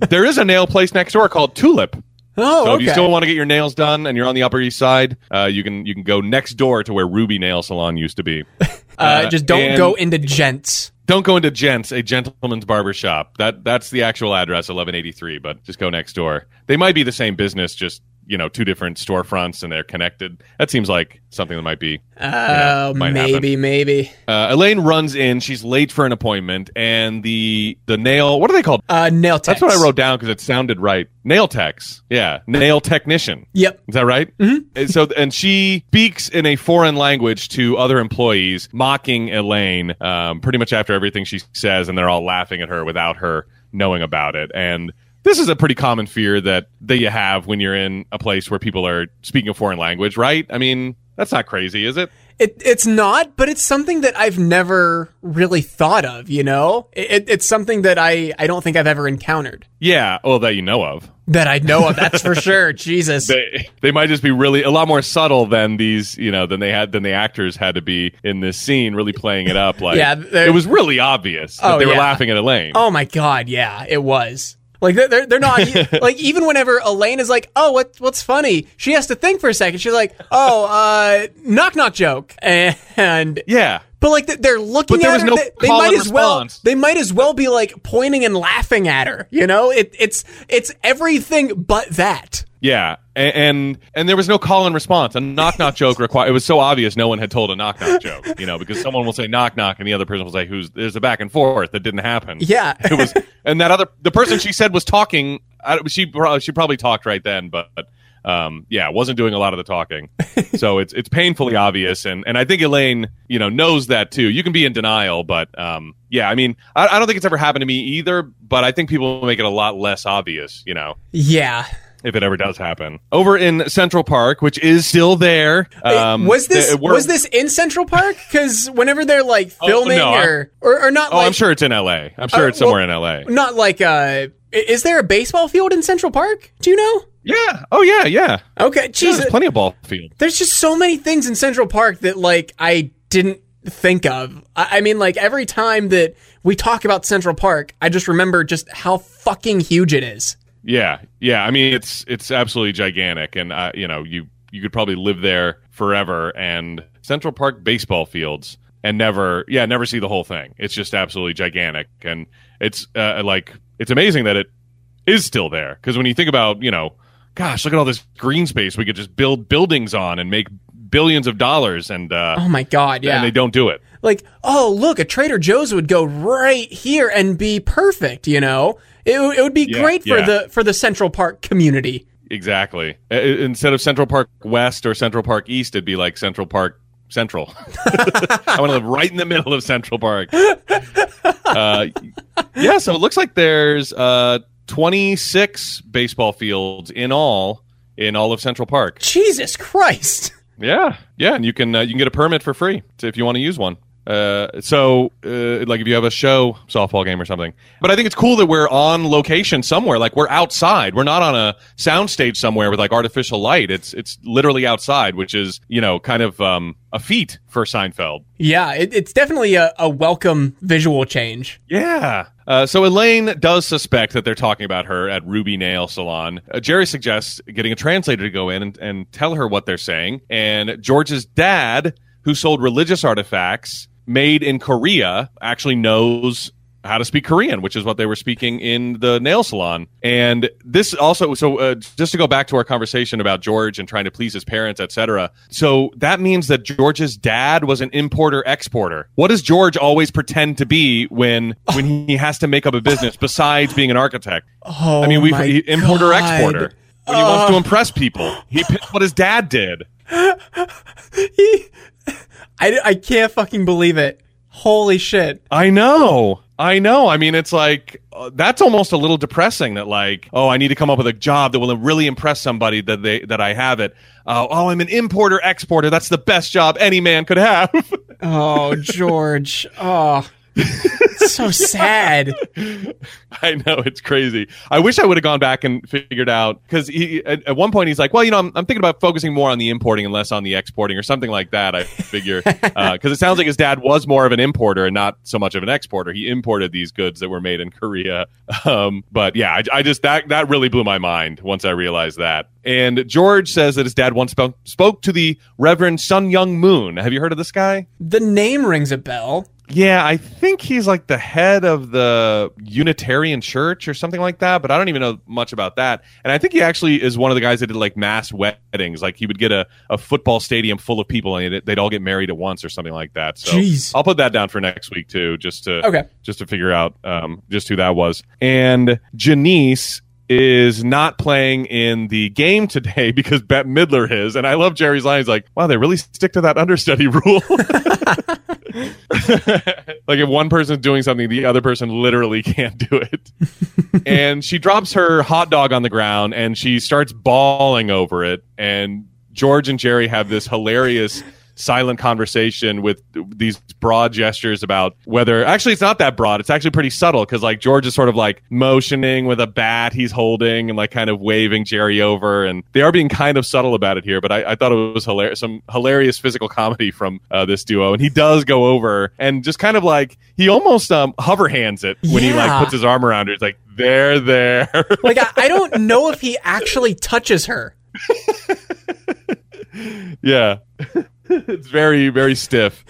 there is a nail place next door called Tulip. Oh, So okay. if you still want to get your nails done and you're on the Upper East Side, uh, you can you can go next door to where Ruby Nail Salon used to be. uh, just don't go into gents. Don't go into Gents, a gentleman's barber shop. That that's the actual address, 1183. But just go next door. They might be the same business, just you know, two different storefronts and they're connected. That seems like something that might be. Oh, might maybe, maybe. Uh, Elaine runs in. She's late for an appointment, and the the nail. What are they called? Uh, nail techs. That's what I wrote down because it sounded right. Nail techs. Yeah, nail technician. Yep. Is that right? Mm-hmm. So, and she speaks in a foreign language to other employees, mocking Elaine um, pretty much after everything she says, and they're all laughing at her without her knowing about it. And this is a pretty common fear that that you have when you're in a place where people are speaking a foreign language, right? I mean, that's not crazy, is it? It, it's not, but it's something that I've never really thought of, you know? It, it, it's something that I, I don't think I've ever encountered. Yeah, well, that you know of. That I know of, that's for sure. Jesus. They, they might just be really a lot more subtle than these, you know, than they had than the actors had to be in this scene, really playing it up. Like, Yeah, it was really obvious that Oh, they were yeah. laughing at Elaine. Oh my god, yeah, it was. Like they're they're, not like even whenever Elaine is like, "Oh, what what's funny?" She has to think for a second. She's like, "Oh, uh, knock knock joke," and Yeah, but like they're looking at was her. no they, they might as well. They might as well be like pointing and laughing at her. You know, it, it's it's everything but that. Yeah, and, and and there was no call and response. A knock knock joke required. It was so obvious no one had told a knock knock joke. You know, because someone will say knock knock, and the other person will say who's. There's a back and forth that didn't happen. Yeah. it was, and that other the person she said was talking. I, she pro- she probably talked right then, but. Um, yeah, wasn't doing a lot of the talking, so it's it's painfully obvious, and, and I think Elaine, you know, knows that too. You can be in denial, but um, yeah, I mean, I, I don't think it's ever happened to me either, but I think people make it a lot less obvious, you know Yeah. If it ever does happen. Over in Central Park, which is still there. Um, was this th- was this in Central Park? Because whenever they're like Oh, filming no, or, or or not, Oh, like, I'm sure it's in L.A. I'm sure Uh, it's somewhere well, in L.A. not like uh, is there a baseball field in Central Park? Do you know? Yeah. Oh, yeah, yeah. Okay, Yeah, Jesus. there's plenty of ball field. there's just so many things in Central Park that like I didn't think of. I, I mean, like every time that we talk about Central Park, I just remember just how fucking huge it is. Yeah, yeah. I mean, it's it's absolutely gigantic, and uh, you know, you you could probably live there forever. And Central Park baseball fields, and never, yeah, never see the whole thing. It's just absolutely gigantic, and it's uh, like it's amazing that it is still there. Because when you think about, you know, gosh, look at all this green space we could just build buildings on and make billions of dollars, and uh, Oh my god, yeah. and they don't do it. like, oh, look, a Trader Joe's would go right here and be perfect, you know? It, it would be Yeah, great for yeah. the for the Central Park community. Exactly. Instead of Central Park West or Central Park East, it'd be like Central Park Central. I want to live right in the middle of Central Park. Uh, yeah, so it looks like there's uh, 26 baseball fields in all in all of Central Park. Jesus Christ. Yeah, yeah, and you can uh, you can get a permit for free to, if you want to use one. Uh, so, uh, like if you have a show softball game or something. But I think it's cool that we're on location somewhere. Like we're outside. We're not on a soundstage somewhere with like artificial light. It's it's literally outside, which is you know kind of um, a feat for Seinfeld. Yeah, it, it's definitely a, a welcome visual change. Yeah. Uh, so Elaine does suspect that they're talking about her at Ruby Nail Salon. Uh, Jerry suggests getting a translator to go in and, and tell her what they're saying. And George's dad, who sold religious artifacts made in Korea, actually knows how to speak Korean, which is what they were speaking in the nail salon. And this also, so uh, just to go back to our conversation about George and trying to please his parents, etc. So that means that George's dad was an importer exporter. What does George always pretend to be when when he has to make up a business besides being an architect? Oh, I mean, we my importer exporter. When he wants to impress people, he picked what his dad did. I, I can't fucking believe it. Holy shit. I know. I know. I mean, it's like uh, that's almost a little depressing. That like, oh, I need to come up with a job that will really impress somebody that they that I have it. Uh, oh, I'm an importer exporter. That's the best job any man could have. Oh, George. Oh, it's so sad. I know it's crazy. I wish I would have gone back and figured out because he at, at one point he's like, well, you know, I'm, I'm thinking about focusing more on the importing and less on the exporting or something like that. I figure because it sounds like his dad was more of an importer and not so much of an exporter. He imported these goods that were made in Korea. Um, but yeah, I, I just that that really blew my mind once I realized that. And George says that his dad once spoke, spoke to the Reverend Sun Myung Moon. Have you heard of this guy? The name rings a bell. Yeah, I think he's like the head of the Unitarian Church or something like that, but I don't even know much about that. And I think he actually is one of the guys that did like mass weddings. Like he would get a, a football stadium full of people and they'd, all get married at once or something like that. So Jeez. I'll put that down for next week too, just to Okay. just to figure out um, just who that was. And Janice is not playing in the game today because Bette Midler is. And I love Jerry's line. He's like, wow, they really stick to that understudy rule. like if one person's doing something, the other person literally can't do it. and she drops her hot dog on the ground and she starts bawling over it. And George and Jerry have this hilarious silent conversation with these broad gestures about whether actually it's not that broad it's actually pretty subtle because like george is sort of like motioning with a bat he's holding and like kind of waving jerry over and they are being kind of subtle about it here but i, I thought it was hilarious some hilarious physical comedy from uh, this duo and he does go over and just kind of like he almost um, hover hands it when he like puts his arm around her it's like there there Like, I, I don't know if he actually touches her. Yeah. it's very, very stiff.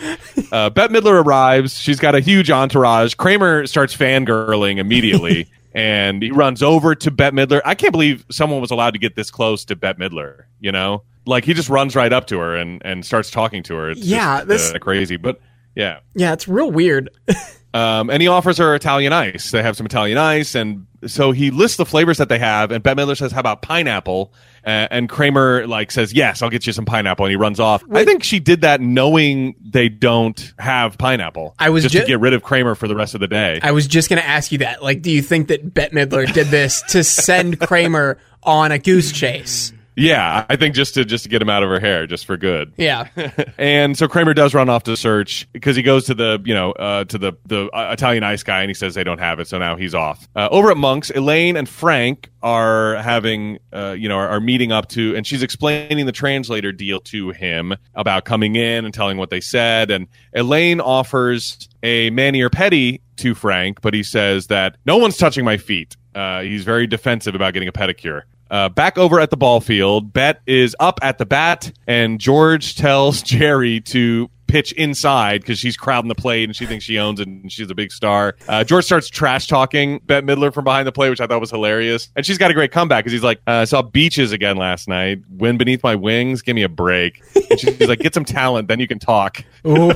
Uh, Bette Midler arrives. She's got a huge entourage. Kramer starts fangirling immediately. and he runs over to Bette Midler. I can't believe someone was allowed to get this close to Bette Midler, you know? Like, he just runs right up to her and, and starts talking to her. It's Yeah, just, this- uh, crazy. But yeah. Yeah, it's real weird. Um, and he offers her Italian ice. They have some Italian ice, and so he lists the flavors that they have. And Bette Midler says, "How about pineapple?" Uh, and Kramer like says, "Yes, I'll get you some pineapple." And he runs off. I think she did that knowing they don't have pineapple. I was just ju- to get rid of Kramer for the rest of the day. I was just going to ask you that. Like, do you think that Bette Midler did this to send Kramer on a goose chase? Yeah, I think just to just to get him out of her hair, just for good. Yeah. and so Kramer does run off to search because he goes to the you know uh, to the the uh, Italian ice guy and he says they don't have it, so now he's off. Uh, over at Monk's, Elaine and Frank are having uh, you know are, are meeting up to, and she's explaining the translator deal to him about coming in and telling what they said, and Elaine offers a mani or pedi to Frank, but he says that no one's touching my feet. Uh, he's very defensive about getting a pedicure. Uh, back over at the ball field, Bette is up at the bat, and George tells Jerry to pitch inside because she's crowding the plate and she thinks she owns it and she's a big star. Uh, George starts trash talking Bette Midler from behind the plate, which I thought was hilarious. And she's got a great comeback because he's like, uh, I saw beaches again last night. Wind beneath my wings. Give me a break. And she's like, get some talent, then you can talk. Ooh.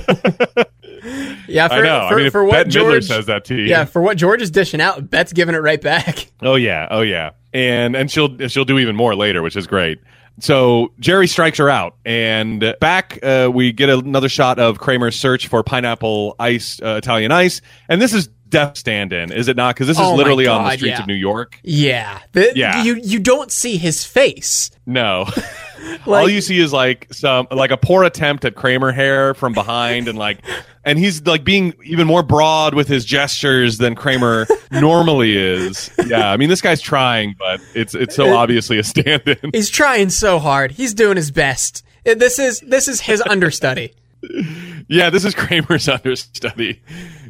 yeah, for, I know. For, I mean, for what Bette George Midler says that to you. Yeah, for what George is dishing out, Bette's giving it right back. Oh yeah, oh yeah, and and she'll she'll do even more later, which is great. So Jerry strikes her out, and back uh, we get another shot of Kramer's search for pineapple ice, uh, Italian ice, and this is death stand-in, is it not? Because this is Oh literally on the streets yeah. of New York. Yeah. The- Yeah. You you don't see his face. No, all you see is like some like a poor attempt at Kramer hair from behind, and like, and he's like being even more broad with his gestures than Kramer normally is. Yeah, I mean this guy's trying, but it's it's so obviously a stand-in. He's trying so hard. He's doing his best. This is this is his understudy. Yeah, this is Kramer's understudy.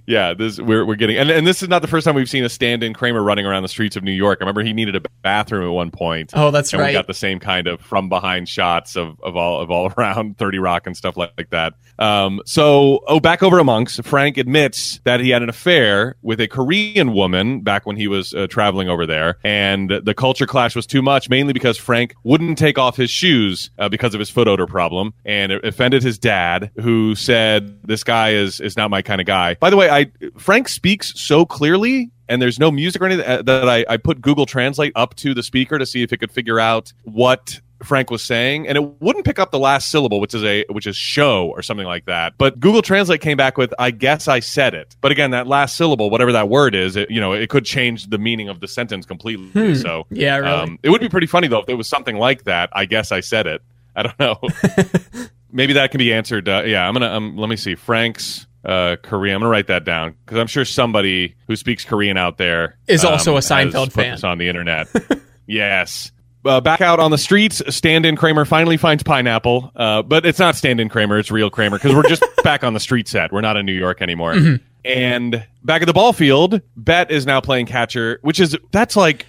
Yeah, this we're we're getting, and and this is not the first time we've seen a stand-in Kramer running around the streets of New York. I remember he needed a bathroom at one point. Oh, that's and right. We got the same kind of from behind shots of, of all of all around Thirty Rock and stuff like, like that. Um, so oh, back over to Monks, Frank admits that he had an affair with a Korean woman back when he was uh, traveling over there, and the culture clash was too much, mainly because Frank wouldn't take off his shoes uh, because of his foot odor problem, and it offended his dad, who said, "This guy is is not my kind of guy." By the way, I Frank speaks so clearly and there's no music or anything uh, that I, I put Google Translate up to the speaker to see if it could figure out what Frank was saying, and it wouldn't pick up the last syllable, which is a which is show or something like that. But Google Translate came back with "I guess I said it," but again, that last syllable, whatever that word is, it, you know, it could change the meaning of the sentence completely. So Yeah, really. um, it would be pretty funny though if it was something like that. I guess I said it. I don't know. Maybe that can be answered. Uh, yeah, I'm gonna. Um, let me see. Frank's uh, Korean. I'm gonna write that down because I'm sure somebody who speaks Korean out there Is um, also a has Seinfeld fan. on the internet. yes. Uh, back out on the streets, stand-in Kramer finally finds pineapple, uh, but it's not stand-in Kramer; it's real Kramer because we're just back on the street set. We're not in New York anymore. Mm-hmm. And back at the ball field, Bette is now playing catcher, which is that's like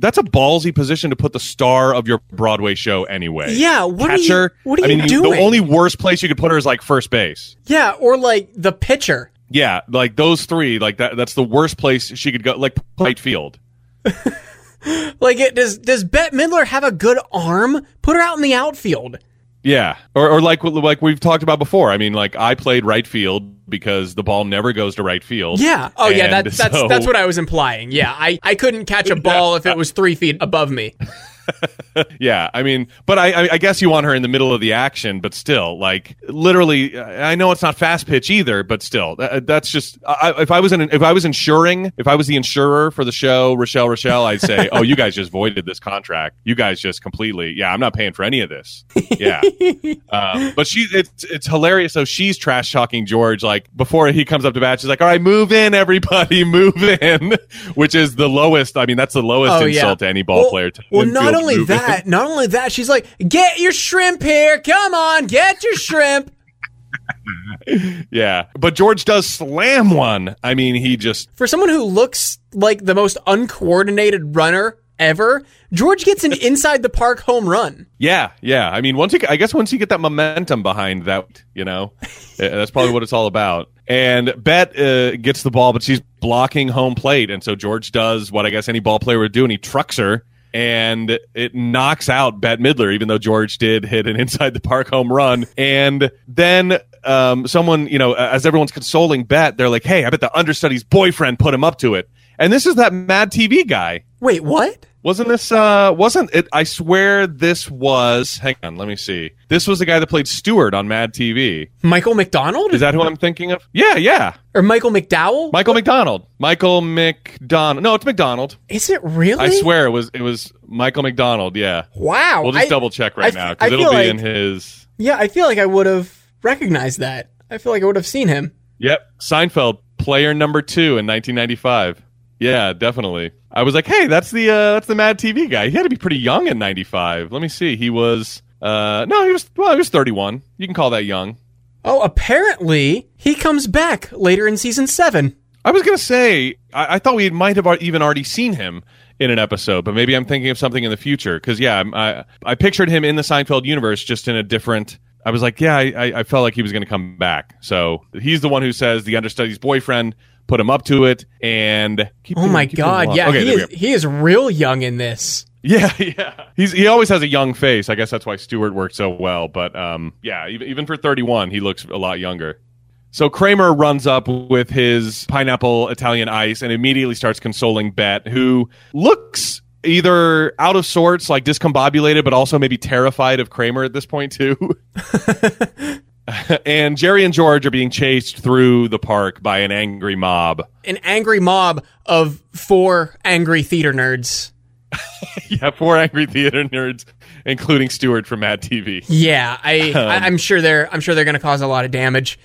that's a ballsy position to put the star of your Broadway show anyway. Yeah, what are you- catcher. what are I you mean, doing? The only worst place you could put her is like first base. Yeah, or like the pitcher. Yeah, like those three, like that. That's the worst place she could go. Like right field. Like, it, does does Bette Midler have a good arm? Put her out in the outfield. Yeah, or, or like like we've talked about before. I mean, like I played right field because the ball never goes to right field. Yeah. Oh, yeah. And That's that's so- that's what I was implying. Yeah, I I couldn't catch a ball if it was three feet above me. Yeah, I mean, but I, I- I guess you want her in the middle of the action, but still, like literally, I know it's not fast pitch either, but still, that, that's just. I, if I was in, if I was insuring, if I was the insurer for the show, Rochelle, Rochelle, I'd say, oh, you guys just voided this contract. You guys just completely, yeah, I'm not paying for any of this. Yeah, um, but she, it's it's hilarious. So she's trash talking George like before he comes up to bat. She's like, all right, move in, everybody, move in, which is the lowest. I mean, that's the lowest Oh, insult yeah. to any ball well, player. To Well, not only move in. that, not only that, she's like, "Get your shrimp here! Come on, get your shrimp!" Yeah, but George does slam one. I mean, he just For someone who looks like the most uncoordinated runner ever, George gets an inside the park home run. yeah, yeah. I mean, once you, I guess once you get that momentum behind that, you know, that's probably what it's all about. And Bette uh, gets the ball, but she's blocking home plate, and so George does what I guess any ball player would do, and he trucks her. And it knocks out Bette Midler, even though George did hit an inside the park home run. And then um, someone, you know, as everyone's consoling Bette, they're like, "Hey, I bet the understudy's boyfriend put him up to it." And this is that Mad TV guy. Wait, what? Wasn't this uh wasn't it I swear this was hang on, let me see. This was the guy that played Stuart on Mad TV. Michael McDonald Is that who I'm thinking of? Yeah, yeah. or Michael McDowell? Michael McDonald. Michael McDonald. No, it's McDonald. Is it really? I swear it was it was Michael McDonald, yeah. Wow. We'll just I- double check right I- now cuz it'll be like- in his Yeah, I feel like I would have recognized that. I feel like I would have seen him. Yep, Seinfeld, player number 2 in 1995. Yeah, definitely. I was like, "Hey, that's the uh that's the Mad TV guy. He had to be pretty young in 95." Let me see. He was uh no, he was well, he was 31. You can call that young. Oh, apparently he comes back later in season seven. I was gonna say I, I thought we might have even already seen him in an episode, but maybe I'm thinking of something in the future. Because yeah, I I pictured him in the Seinfeld universe, just in a different I was like, yeah, I, I- I felt like he was going to come back. So he's the one who says the understudy's boyfriend put him up to it, and keep Oh doing- my keep god, yeah, Okay, he is he is real young in this. Yeah, yeah. He's he always has a young face. I guess that's why Stuart worked so well. But um, yeah, even, even for 31, he looks a lot younger. So Kramer runs up with his pineapple Italian ice and immediately starts consoling Bette, who looks either out of sorts, like discombobulated, but also maybe terrified of Kramer at this point too. and Jerry and George are being chased through the park by an angry mob. An angry mob of four angry theater nerds. yeah, four angry theater nerds, including Stuart from Mad TV. Yeah, I, Um, I I'm sure they're I'm sure they're going to cause a lot of damage.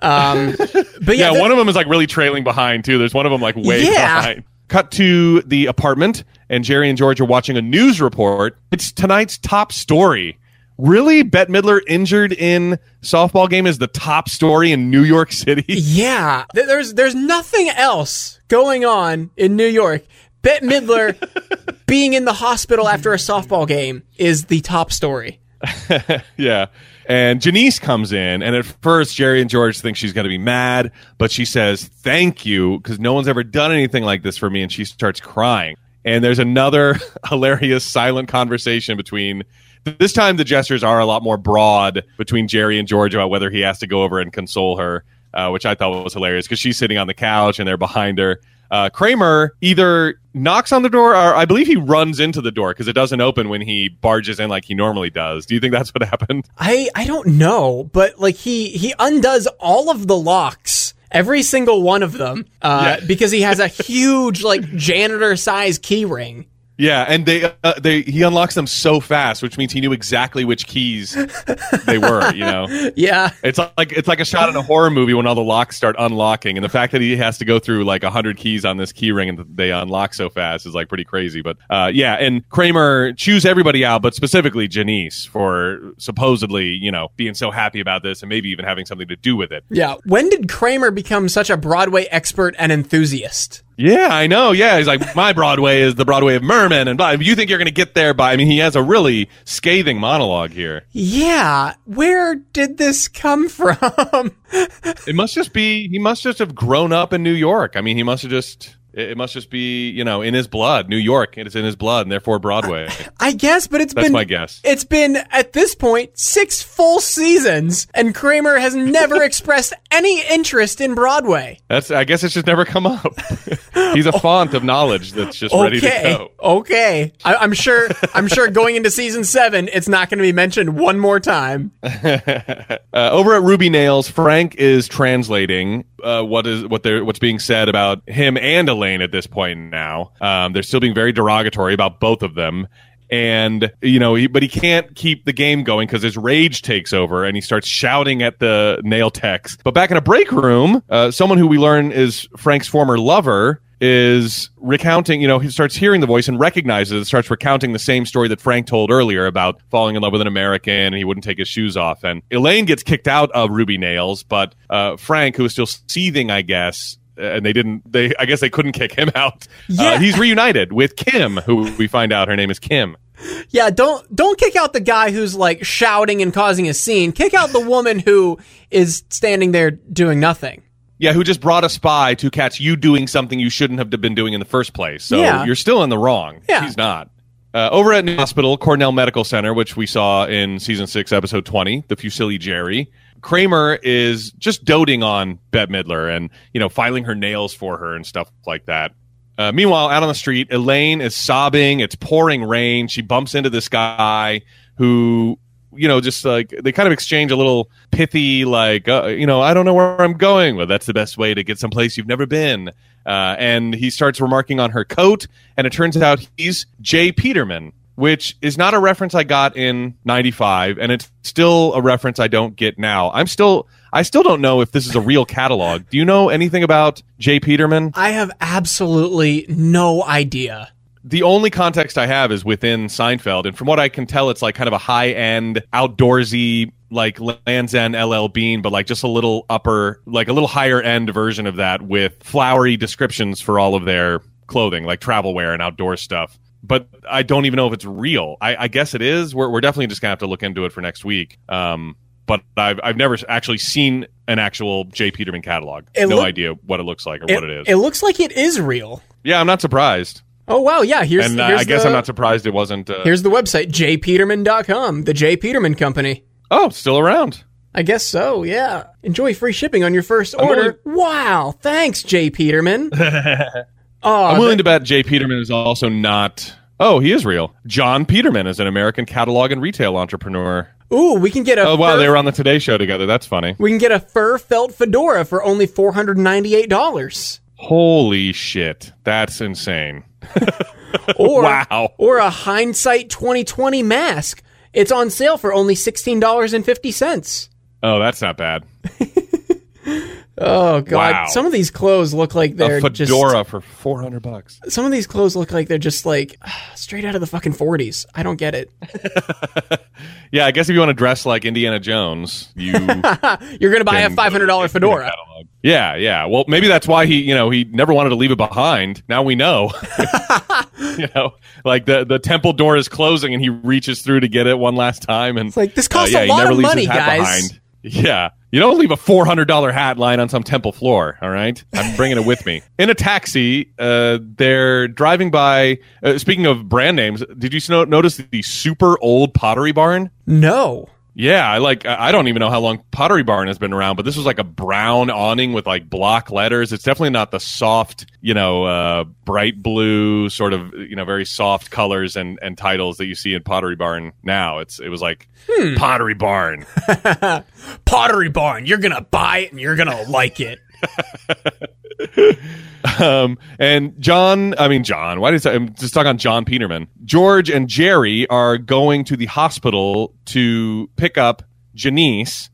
Um, but yeah, Yeah, the- one of them is like really trailing behind too. There's one of them like way Yeah. behind. Cut to the apartment, and Jerry and George are watching a news report. It's tonight's top story. Really, Bette Midler injured in softball game is the top story in New York City. Yeah, there's there's nothing else going on in New York. Bette Midler being in the hospital after a softball game is the top story. yeah. And Janice comes in, and at first, Jerry and George think she's going to be mad, but she says, Thank you, because no one's ever done anything like this for me. And she starts crying. And there's another hilarious silent conversation between. This time, the gestures are a lot more broad between Jerry and George about whether he has to go over and console her, uh, which I thought was hilarious because she's sitting on the couch and they're behind her. Uh, Kramer either knocks on the door or I believe he runs into the door because it doesn't open when he barges in like he normally does. Do you think that's what happened? I I don't know, but like he he undoes all of the locks, every single one of them, uh, Yeah. because he has a huge like janitor size key ring. Yeah, and they uh, they he unlocks them so fast, which means he knew exactly which keys they were. You know, Yeah, it's like it's like a shot in a horror movie when all the locks start unlocking, and the fact that he has to go through like hundred keys on this key ring and they unlock so fast is like pretty crazy. But uh, yeah, and Kramer chews everybody out, but specifically Janice for supposedly you know being so happy about this and maybe even having something to do with it. yeah. When did Kramer become such a Broadway expert and enthusiast? Yeah, I know. Yeah, he's like, my Broadway is the Broadway of Merman, and blah. you think you're going to get there by? I mean, he has a really scathing monologue here. Yeah, where did this come from? It must just be he must just have grown up in New York. I mean, he must have just it it must just be you know in his blood, New York. It's in his blood, and therefore Broadway. I guess, but it's That's been my guess. It's been at this point six full seasons, and Kramer has never expressed any interest in Broadway. That's I guess it's just never come up. he's a font of knowledge that's just ready to go. okay. I, I'm sure. I'm sure going into season seven, it's not going to be mentioned one more time. Uh, over at Ruby Nails, Frank is translating uh, what is what they're what's being said about him and Elaine at this point. Now, um, they're still being very derogatory about both of them, and you know, he, but he can't keep the game going because his rage takes over and he starts shouting at the nail techs. But back in a break room, uh, someone who we learn is Frank's former lover is recounting, you know, he starts hearing the voice and recognizes it, starts recounting the same story that Frank told earlier about falling in love with an American and he wouldn't take his shoes off. And Elaine gets kicked out of Ruby Nails, but uh, Frank, who is still seething, I guess, and they didn't, they, I guess they couldn't kick him out. Yeah. Uh, he's reunited with Kim, who we find out her name is Kim. Yeah, don't don't kick out the guy who's like shouting and causing a scene. Kick out the woman who is standing there doing nothing. Yeah, who just brought a spy to catch you doing something you shouldn't have been doing in the first place. So Yeah. you're still in the wrong. Yeah. He's not. Uh, over at New Hospital, Cornell Medical Center, which we saw in season six, episode 20, the Fusilli Jerry, Kramer is just doting on Bette Midler and, you know, filing her nails for her and stuff like that. Uh, meanwhile, out on the street, Elaine is sobbing. It's pouring rain. She bumps into this guy who, you know, just like they kind of exchange a little pithy, like, uh, you know, I don't know where I'm going. Well, that's the best way to get someplace you've never been. Uh, and he starts remarking on her coat, and it turns out he's J. Peterman, which is not a reference I got in '95, and it's still a reference I don't get now. I'm still, I still don't know if this is a real catalog. Do you know anything about J. Peterman? I have absolutely no idea. The only context I have is within Seinfeld, and from what I can tell, it's like kind of a high end, outdoorsy, like Land's End LL Bean, but like just a little upper, like a little higher end version of that with flowery descriptions for all of their clothing, like travel wear and outdoor stuff. But I don't even know if it's real. I, I guess it is. We're, we're definitely just gonna have to look into it for next week. Um, but I've I've never actually seen an actual J. Peterman catalog. It no look- idea what it looks like or It, what it is. it looks like it is real. yeah, I'm not surprised, Oh wow, yeah. Here's and uh, here's I guess the, I'm not surprised it wasn't. Uh, Here's the website jpeterman.com, the J Peterman Company. oh, still around. I guess so. Yeah. Enjoy free shipping on your first order. Wow. Thanks, J Peterman. oh, I'm willing to bet J. Peterman is also not. Oh, he is real. John Peterman is an American catalog and retail entrepreneur. ooh, we can get a Oh wow, fur, they were on the Today Show together. That's funny. we can get a fur felt fedora for only four hundred ninety eight dollars. Holy shit, that's insane. Or Wow. or a hindsight twenty twenty mask. It's on sale for only sixteen dollars and fifty cents. Oh, that's not bad. Oh god, Wow. some of these clothes look like they're a fedora for 400 bucks. some of these clothes look like they're just like straight out of the fucking forties. I don't get it. Yeah, I guess if you want to dress like Indiana Jones, you You're gonna buy a five hundred dollar go to the fedora. catalog. Yeah, yeah. Well, maybe that's why he, you know, he never wanted to leave it behind. Now we know. you know, like the the temple door is closing and he reaches through to get it one last time and it's like, this costs a yeah, he lot of money, guys. Behind. Yeah. You don't leave a four hundred dollar hat lying on some temple floor. All right, I'm bringing it with me in a taxi. Uh, they're driving by. Uh, speaking of brand names, did you notice the super old Pottery Barn? No. Yeah, I like. I don't even know how long Pottery Barn has been around, but this was like a brown awning with like block letters. It's definitely not the soft, you know, uh, bright blue sort of, you know, very soft colors and and titles that you see in Pottery Barn now. It's it was like Pottery Barn. Pottery Barn. You're gonna buy it and you're gonna like it. Um, and John, I mean John. Why did I, I'm just talking on John Peterman? George and Jerry are going to the hospital to pick up Janice,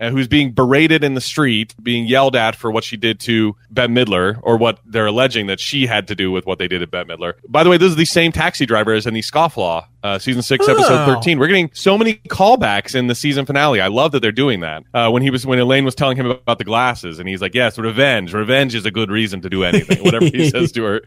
uh, who's being berated in the street, being yelled at for what she did to Bette Midler, or what they're alleging that she had to do with what they did to Bette Midler. By the way, this is the same taxi driver as in the Scofflaw, uh, season six, episode Oh. thirteen. We're getting so many callbacks in the season finale. I love that they're doing that. Uh, when he was when Elaine was telling him about the glasses, and he's like, "Yes, revenge. Revenge is a good reason to do anything." Whatever he says to her,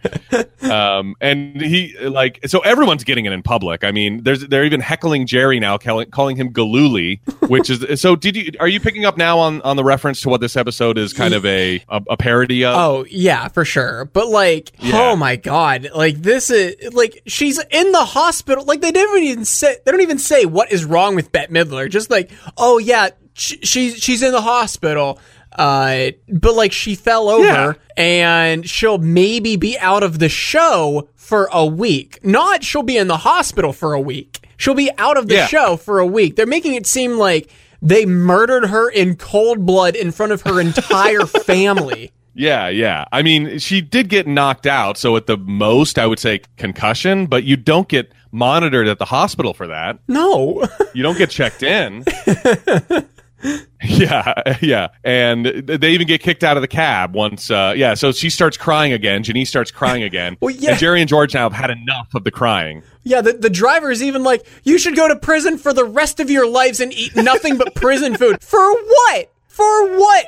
um, and he like so everyone's getting it in public. I mean, there's they're even heckling Jerry now, calling, calling him Gillooly, which is so. Did you are you picking up now on on the reference to what this episode is kind of a a, a parody of? Oh yeah, for sure. But like, Yeah. oh my god, like this is like she's in the hospital. Like they didn't even say they don't even say what is wrong with Bette Midler. Just like, oh yeah, sh- she's she's in the hospital. Uh, but like she fell over Yeah. and she'll maybe be out of the show for a week. Not she'll be in the hospital for a week. She'll be out of the Yeah. show for a week. They're making it seem like they murdered her in cold blood in front of her entire family. Yeah, yeah. I mean, she did get knocked out, so at the most, I would say concussion, but you don't get monitored at the hospital for that. No. You don't get checked in. yeah, yeah. And they even get kicked out of the cab once. Uh, yeah, so she starts crying again. Janice starts crying again. Well, yeah. And Jerry and George now have had enough of the crying. yeah, the, the driver is even like, you should go to prison for the rest of your lives and eat nothing but prison food. For what? For what?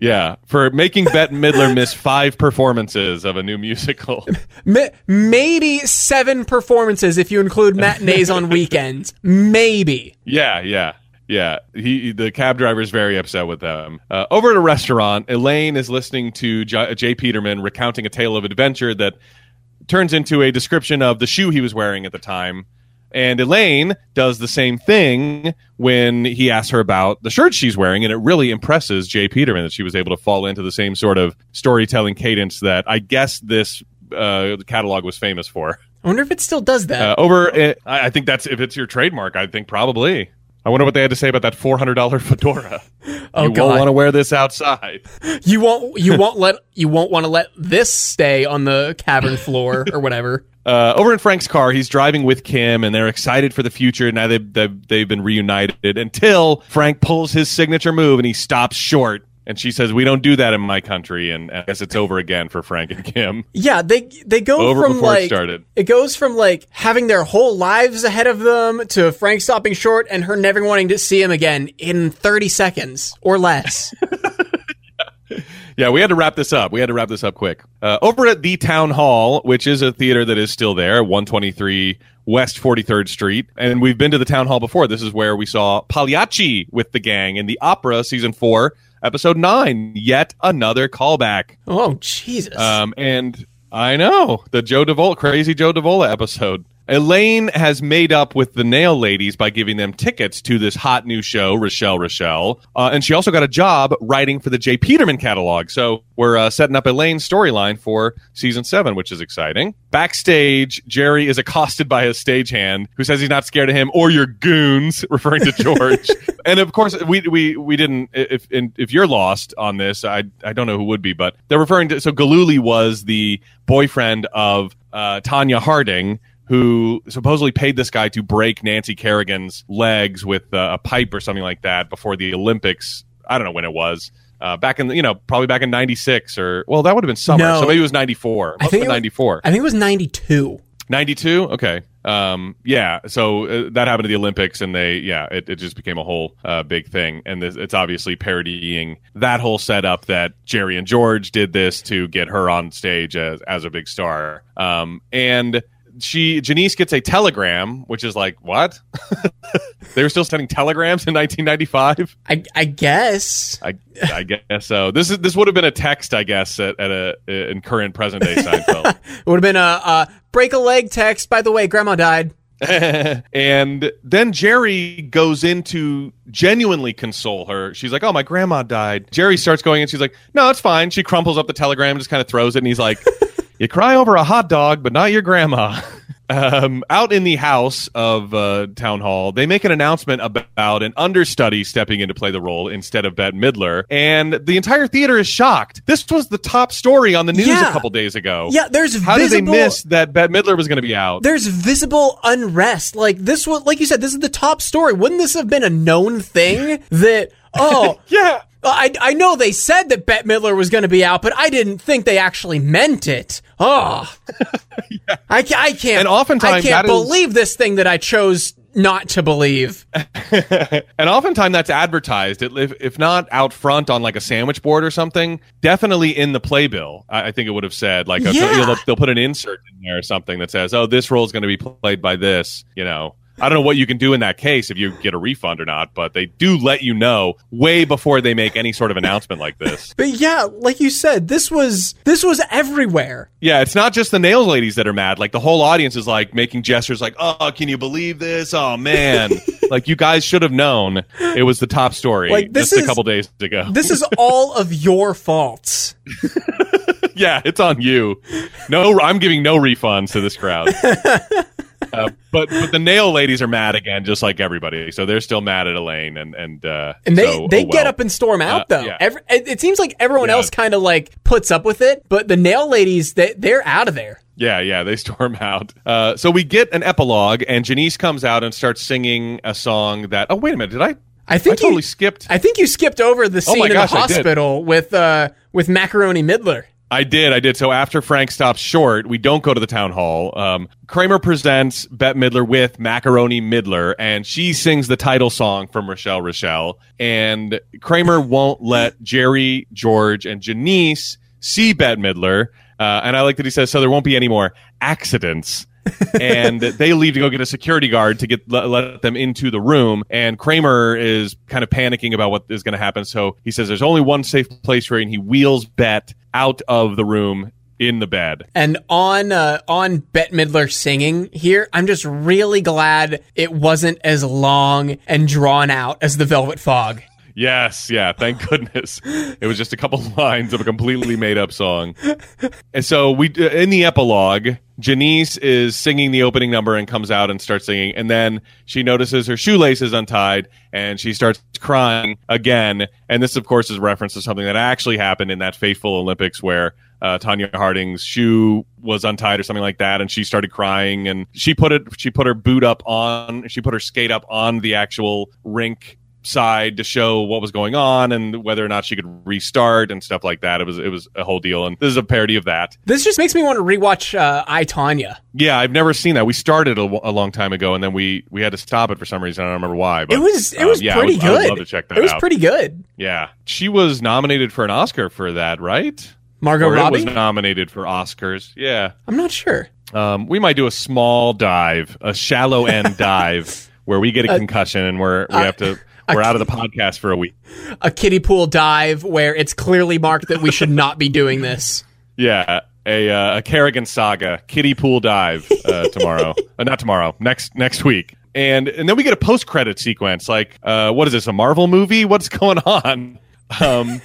Yeah, for making Bette Midler miss five performances of a new musical. Maybe seven performances if you include matinees on weekends. Maybe. Yeah, yeah, yeah. He, the cab driver is very upset with them. Uh, over at a restaurant, Elaine is listening to J- Jay Peterman recounting a tale of adventure that turns into a description of the shoe he was wearing at the time. And Elaine does the same thing when he asks her about the shirt she's wearing, and it really impresses J. Peterman that she was able to fall into the same sort of storytelling cadence that I guess this uh, catalog was famous for. I wonder if it still does that. Uh, over, uh, I I think that's if it's your trademark. I think probably. I wonder what they had to say about that four hundred dollar fedora. Oh, you God. won't want to wear this outside. you won't you won't let you won't want to let this stay on the cavern floor or whatever. Uh, over in Frank's car, he's driving with Kim, and they're excited for the future. Now they've they've, they've been reunited until Frank pulls his signature move and he stops short. And she says, "We don't do that in my country." And I guess it's over again for Frank and Kim. Yeah, they they go Over from before it like started. it goes from like having their whole lives ahead of them to Frank stopping short and her never wanting to see him again in 30 seconds or less. Yeah, we had to wrap this up. We had to wrap this up quick. Uh, over at the Town Hall, which is a theater that is still there, 123 West 43rd Street. And we've been to the Town Hall before. This is where we saw Pagliacci with the gang in the opera season four, episode nine. Yet another callback. Oh, Jesus. Um, and I know the Joe Davola, crazy Joe Davola episode. Elaine has made up with the Nail Ladies by giving them tickets to this hot new show, Rochelle Rochelle. Uh, and she also got a job writing for the J. Peterman catalog. So we're uh, setting up Elaine's storyline for season seven, which is exciting. Backstage, Jerry is accosted by his stagehand who says he's not scared of him or your goons, referring to George. and of course, we, we, we didn't, if, if you're lost on this, I, I don't know who would be, but they're referring to, so Gillooly was the boyfriend of uh, Tonya Harding who supposedly paid this guy to break Nancy Kerrigan's legs with uh, a pipe or something like that before the Olympics. I don't know when it was. Uh, back in you know probably back in '96 or well that would have been summer No. so maybe it was '94 I think it was- '94 I think it was 92. 92 okay um yeah so uh, that happened to the olympics and they yeah it, it just became a whole uh, big thing and this, it's obviously parodying that whole setup that jerry and george did this to get her on stage as, as a big star um and she janice gets a telegram which is like what they were still sending telegrams in 1995 I, I guess. I, I guess so. This is this would have been a text, I guess, at, at a in current present day Seinfeld. It would have been a, a break a leg text. By the way, grandma died. and then Jerry goes in to genuinely console her. She's like, "Oh, my grandma died." Jerry starts going, and she's like, "No, it's fine." She crumples up the telegram, just kind of throws it, and he's like, "You cry over a hot dog, but not your grandma." Um, out in the house of uh, Town Hall, they make an announcement about an understudy stepping in to play the role instead of Bette Midler, and the entire theater is shocked. This was the top story on the news Yeah. a couple days ago. Yeah, there's How visible. did they miss that Bette Midler was going to be out? There's visible unrest. Like this was, like you said, this is the top story. Wouldn't this have been a known thing that? Oh, Yeah. I, I know they said that Bette Midler was going to be out, but I didn't think they actually meant it. Oh, I, I can't. And oftentimes I can't that is- believe this thing that I chose not to believe. and oftentimes that's advertised, if, if not out front on like a sandwich board or something, definitely in the playbill. I, I think it would have said like a, Yeah. they'll, they'll put an insert in there or something that says, "Oh, this role is going to be played by this." You know, I don't know what you can do in that case if you get a refund or not, but they do let you know way before they make any sort of announcement like this. But yeah, like you said, this was this was everywhere. Yeah, it's not just the nails ladies that are mad. Like the whole audience is like making gestures, like, "Oh, can you believe this? Oh man!" like you guys should have known it was the top story Like, this just is- a couple days ago. This is all of your faults. yeah, it's on you. No, I'm giving no refunds to this crowd. Uh, but but the nail ladies are mad again, just like everybody. So they're still mad at Elaine, and and uh, And they so, they oh, get up and storm out Uh, though. yeah. Every, it, it seems like everyone Yeah. else kind of like puts up with it, but the nail ladies they they're out of there. Yeah, yeah, they storm out. Uh, so we get an epilogue, and Janice comes out and starts singing a song that. Oh wait a minute, did I? I think I totally you, skipped. I think you skipped over the Oh scene in the hospital with uh with Macaroni Midler. I did, I did. So after Frank stops short, we don't go to the town hall. Um, Kramer presents Bette Midler with Macaroni Midler, and she sings the title song from Rochelle Rochelle. And Kramer won't let Jerry, George, and Janice see Bette Midler. Uh, and I like that he says, so there won't be any more accidents. And they leave to go get a security guard to get let, let them into the room. And Kramer is kind of panicking about what is going to happen. So he says there's only one safe place for you, and he wheels Bette out of the room in the bed. And on uh, on Bette Midler singing here, I'm just really glad it wasn't as long and drawn out as the Velvet Fog. Yes, yeah, thank goodness. It was just a couple lines of a completely made up song. And so we in the epilogue, Janice is singing the opening number and comes out and starts singing and then she notices her shoelace is untied and she starts crying again. And this of course is reference to something that actually happened in that fateful Olympics where uh, Tonya Harding's shoe was untied or something like that, and she started crying. And she put it, she put her boot up on, she put her skate up on the actual rink side to show what was going on and whether or not she could restart and stuff like that. It was it was a whole deal, and this is a parody of that. This just makes me want to rewatch uh, I Tonya. Yeah, I've never seen that. We started a, a long time ago, and then we we had to stop it for some reason. I don't remember why. But It was it um, was yeah, pretty would, good. Love to check that it was out. pretty good. Yeah, she was nominated for an Oscar for that, right? Margot or Robbie. was nominated for Oscars. Yeah. I'm not sure. Um, we might do a small dive, a shallow end dive, where we get Uh, a concussion and we're we have to we're out of the podcast for a week. A kiddie pool dive where it's clearly marked that we should not be doing this. Yeah, a uh, a Kerrigan saga kiddie pool dive uh, tomorrow. uh, not tomorrow. Next next week. And and then we get a post credit sequence. Like, uh, what is this? A Marvel movie? What's going on? Um,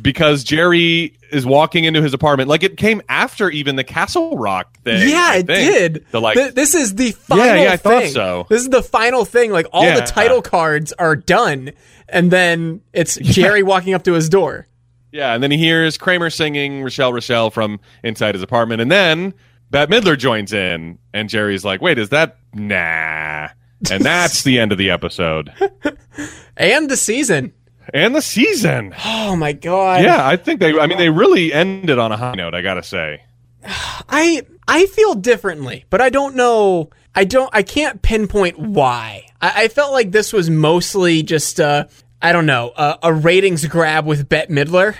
because Jerry is walking into his apartment. Like it came after even the Castle Rock thing. Yeah, I it think. did. The like. Th- this is the final yeah, I thought thing. so. This is the final thing. Like all Yeah. the title cards are done, and then it's Jerry walking up to his door. Yeah, and then he hears Kramer singing Rochelle Rochelle from inside his apartment, and then Bette Midler joins in, and Jerry's like, "Wait, is that nah?" And that's the end of the episode And the season. And the season. Oh my god. Yeah, I think they. I mean, they really ended on a high note. I gotta say. I I feel differently, but I don't know. I don't. I can't pinpoint why. I, I felt like this was mostly just. Uh, I don't know. Uh, a ratings grab with Bette Midler.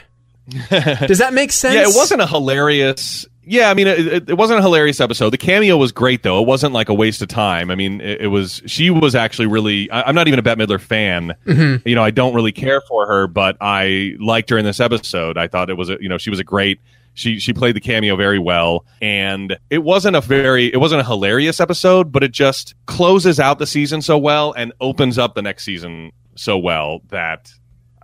Does that make sense? Yeah, it wasn't a hilarious. Yeah, I mean, it, it- wasn't a hilarious episode. The cameo was great, though. It wasn't like a waste of time. I mean, it, it was. She was actually really. I, I'm not even a Bette Midler fan. Mm-hmm. You know, I don't really care for her, but I liked her in this episode. I thought it was. A, you know, she was a great. She she played the cameo very well, and it wasn't a very. It wasn't a hilarious episode, but it just closes out the season so well and opens up the next season so well that.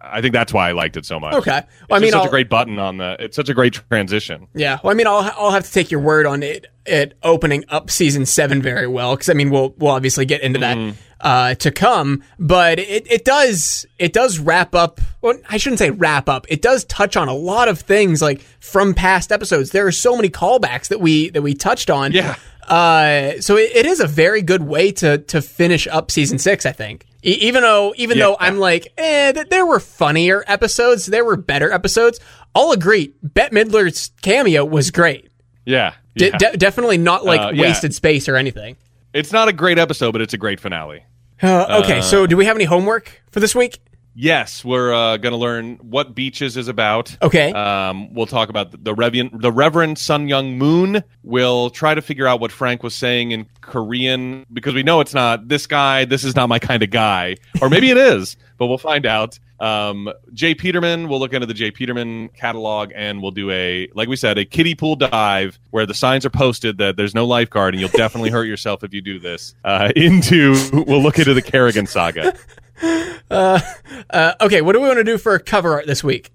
I think that's why I liked it so much. Okay. Well, It's I mean, such I'll- a great button on the. It's such a great transition. Yeah. Well, I mean, I'll I'll have to take your word on it. It opening up season seven very well because I mean we'll we'll obviously get into that Mm-hmm. uh, to come, but it it does it does wrap up. Well, I shouldn't say wrap up. It does touch on a lot of things like from past episodes. There are so many callbacks that we that we touched on. Yeah. Uh, so it, it is a very good way to to finish up season six. I think. E- even though even Yeah. though I'm like, eh, th- there were funnier episodes, there were better episodes. I'll agree. Bette Midler's cameo was great. Yeah. Yeah. de- definitely not like Uh, wasted space or anything. it's not a great episode, but it's a great finale. Uh, okay, so do we have any homework for this week? Yes, we're uh, going to learn what Beaches is about. Okay. Um, we'll talk about the, the Reverend, the Reverend Sun Myung Moon. We'll try to figure out what Frank was saying in Korean because we know it's not this guy. This is not my kind of guy, or maybe it is, but we'll find out. Um, J. Peterman. We'll look into the J. Peterman catalog, and we'll do a like we said a kiddie pool dive where the signs are posted that there's no lifeguard, and you'll definitely hurt yourself if you do this. Uh, into we'll look into the Kerrigan saga. Uh, okay, what do we want to do for cover art this week?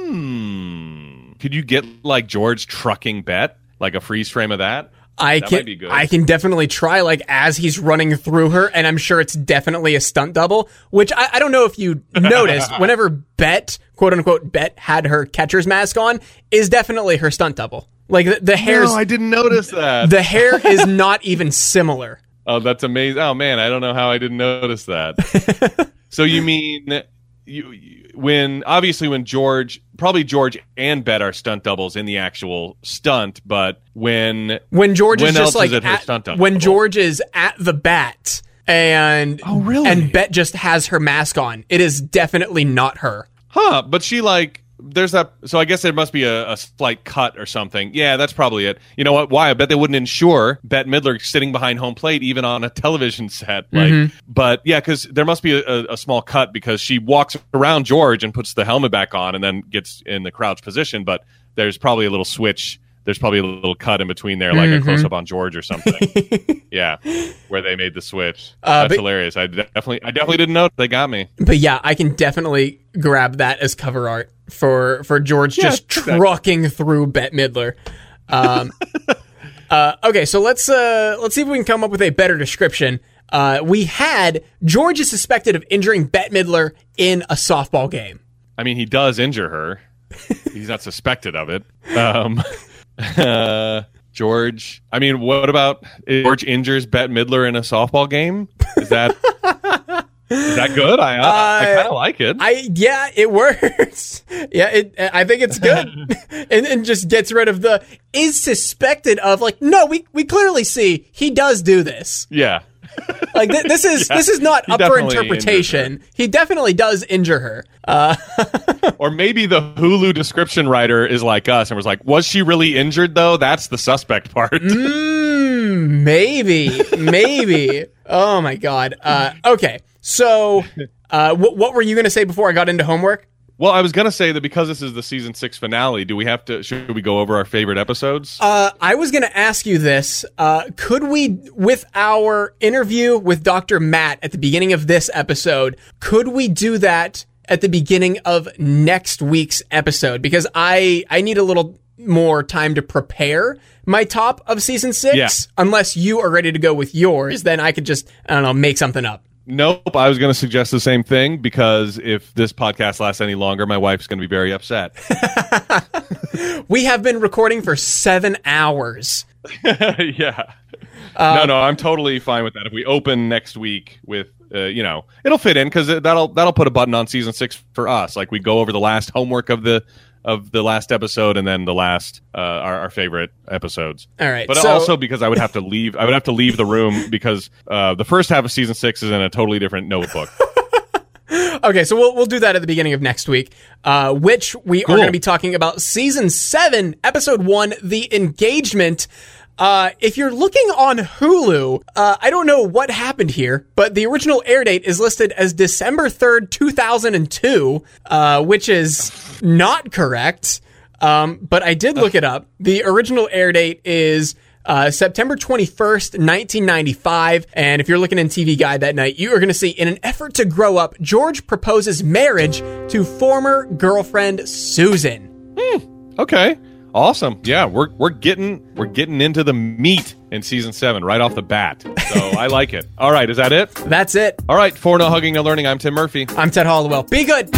Um, could you get like George trucking Bette, like a freeze frame of that? I That can might be good. I can definitely try like as he's running through her, and I'm sure it's definitely a stunt double. Which I, I don't know if you noticed. whenever Bette quote unquote Bette had her catcher's mask on, is definitely her stunt double. Like the, the hair's No, I didn't notice that. the hair is not even similar. Oh, that's amazing. Oh man, I don't know how I didn't notice that. so you mean you, you- when obviously when George probably George and Bette are stunt doubles in the actual stunt, but when when George When is just like is at- stunt double? when George is at the bat and Oh, really? and Bette just has her mask on. It is definitely not her. Huh, but she like there's that so I guess there must be a, a slight cut or something. Yeah, that's probably it. You know what? Why? I bet they wouldn't insure Bette Midler sitting behind home plate even on a television set. Like mm-hmm. but yeah, because there must be a, a, a small cut because she walks around George and puts the helmet back on and then gets in the crouch position, but there's probably a little switch there's probably a little cut in between there, like a close up on George or something. yeah, where they made the switch. Uh, That's but- hilarious. I definitely, I definitely didn't know. They got me. But yeah, I can definitely grab that as cover art for for George just exactly. trucking through Bette Midler. Um, uh, okay, so let's uh, let's see if we can come up with a better description. Uh, we had George is suspected of injuring Bette Midler in a softball game. I mean, he does injure her. He's not suspected of it. Um, uh, George. I mean, what about George injures Bette Midler in a softball game? Is that Is that good? I, uh, I kind of like it. I yeah, it works. yeah, it. I think it's good, and, and just gets rid of the is suspected of like no, we we clearly see he does do this. yeah. Like th- this is this is not up for interpretation. He definitely does injure her. Uh, Or maybe the Hulu description writer is like us and was like, was she really injured though? That's the suspect part. mm, maybe, maybe. oh my god. Uh, okay, so uh, wh- what were you going to say before I got into homework? Well, I was going to say that because this is the season six finale, do we have to, should we go over our favorite episodes? Uh, I was going to ask you this. Uh, could we, with our interview with Dr. Matt at the beginning of this episode, could we do that at the beginning of next week's episode? Because I, I need a little more time to prepare my top of season six. Yeah. Unless you are ready to go with yours, then I could just, I don't know, make something up. Nope. I was going to suggest the same thing because if this podcast lasts any longer, my wife's going to be very upset. We have been recording for seven hours. yeah. no, no, I'm totally fine with that. If we open next week with, uh, you know, it'll fit in because that'll that'll put a button on season six for us. Like we go over the last homework of the of the last episode and then the last uh, our, our favorite episodes. All right, but so- also because I would have to leave. I would have to leave the room because uh, the first half of season six is in a totally different notebook. Okay, so we'll we'll do that at the beginning of next week, uh, which we are going to be talking about season seven, episode one, the engagement. Uh, if you're looking on Hulu, uh, I don't know what happened here, but the original air date is listed as December 3rd, 2002, uh, which is not correct. Um, but I did look it up. The original air date is uh, September 21st, 1995. And if you're looking in TV Guide that night, you are going to see in an effort to grow up, George proposes marriage to former girlfriend Susan. okay, awesome. Yeah, we're we're getting we're getting into the meat in season seven right off the bat. So I like it. All right, is that it? That's it. All right, for no hugging, no learning. I'm Tim Murphy. I'm Ted Hollowell. Be good.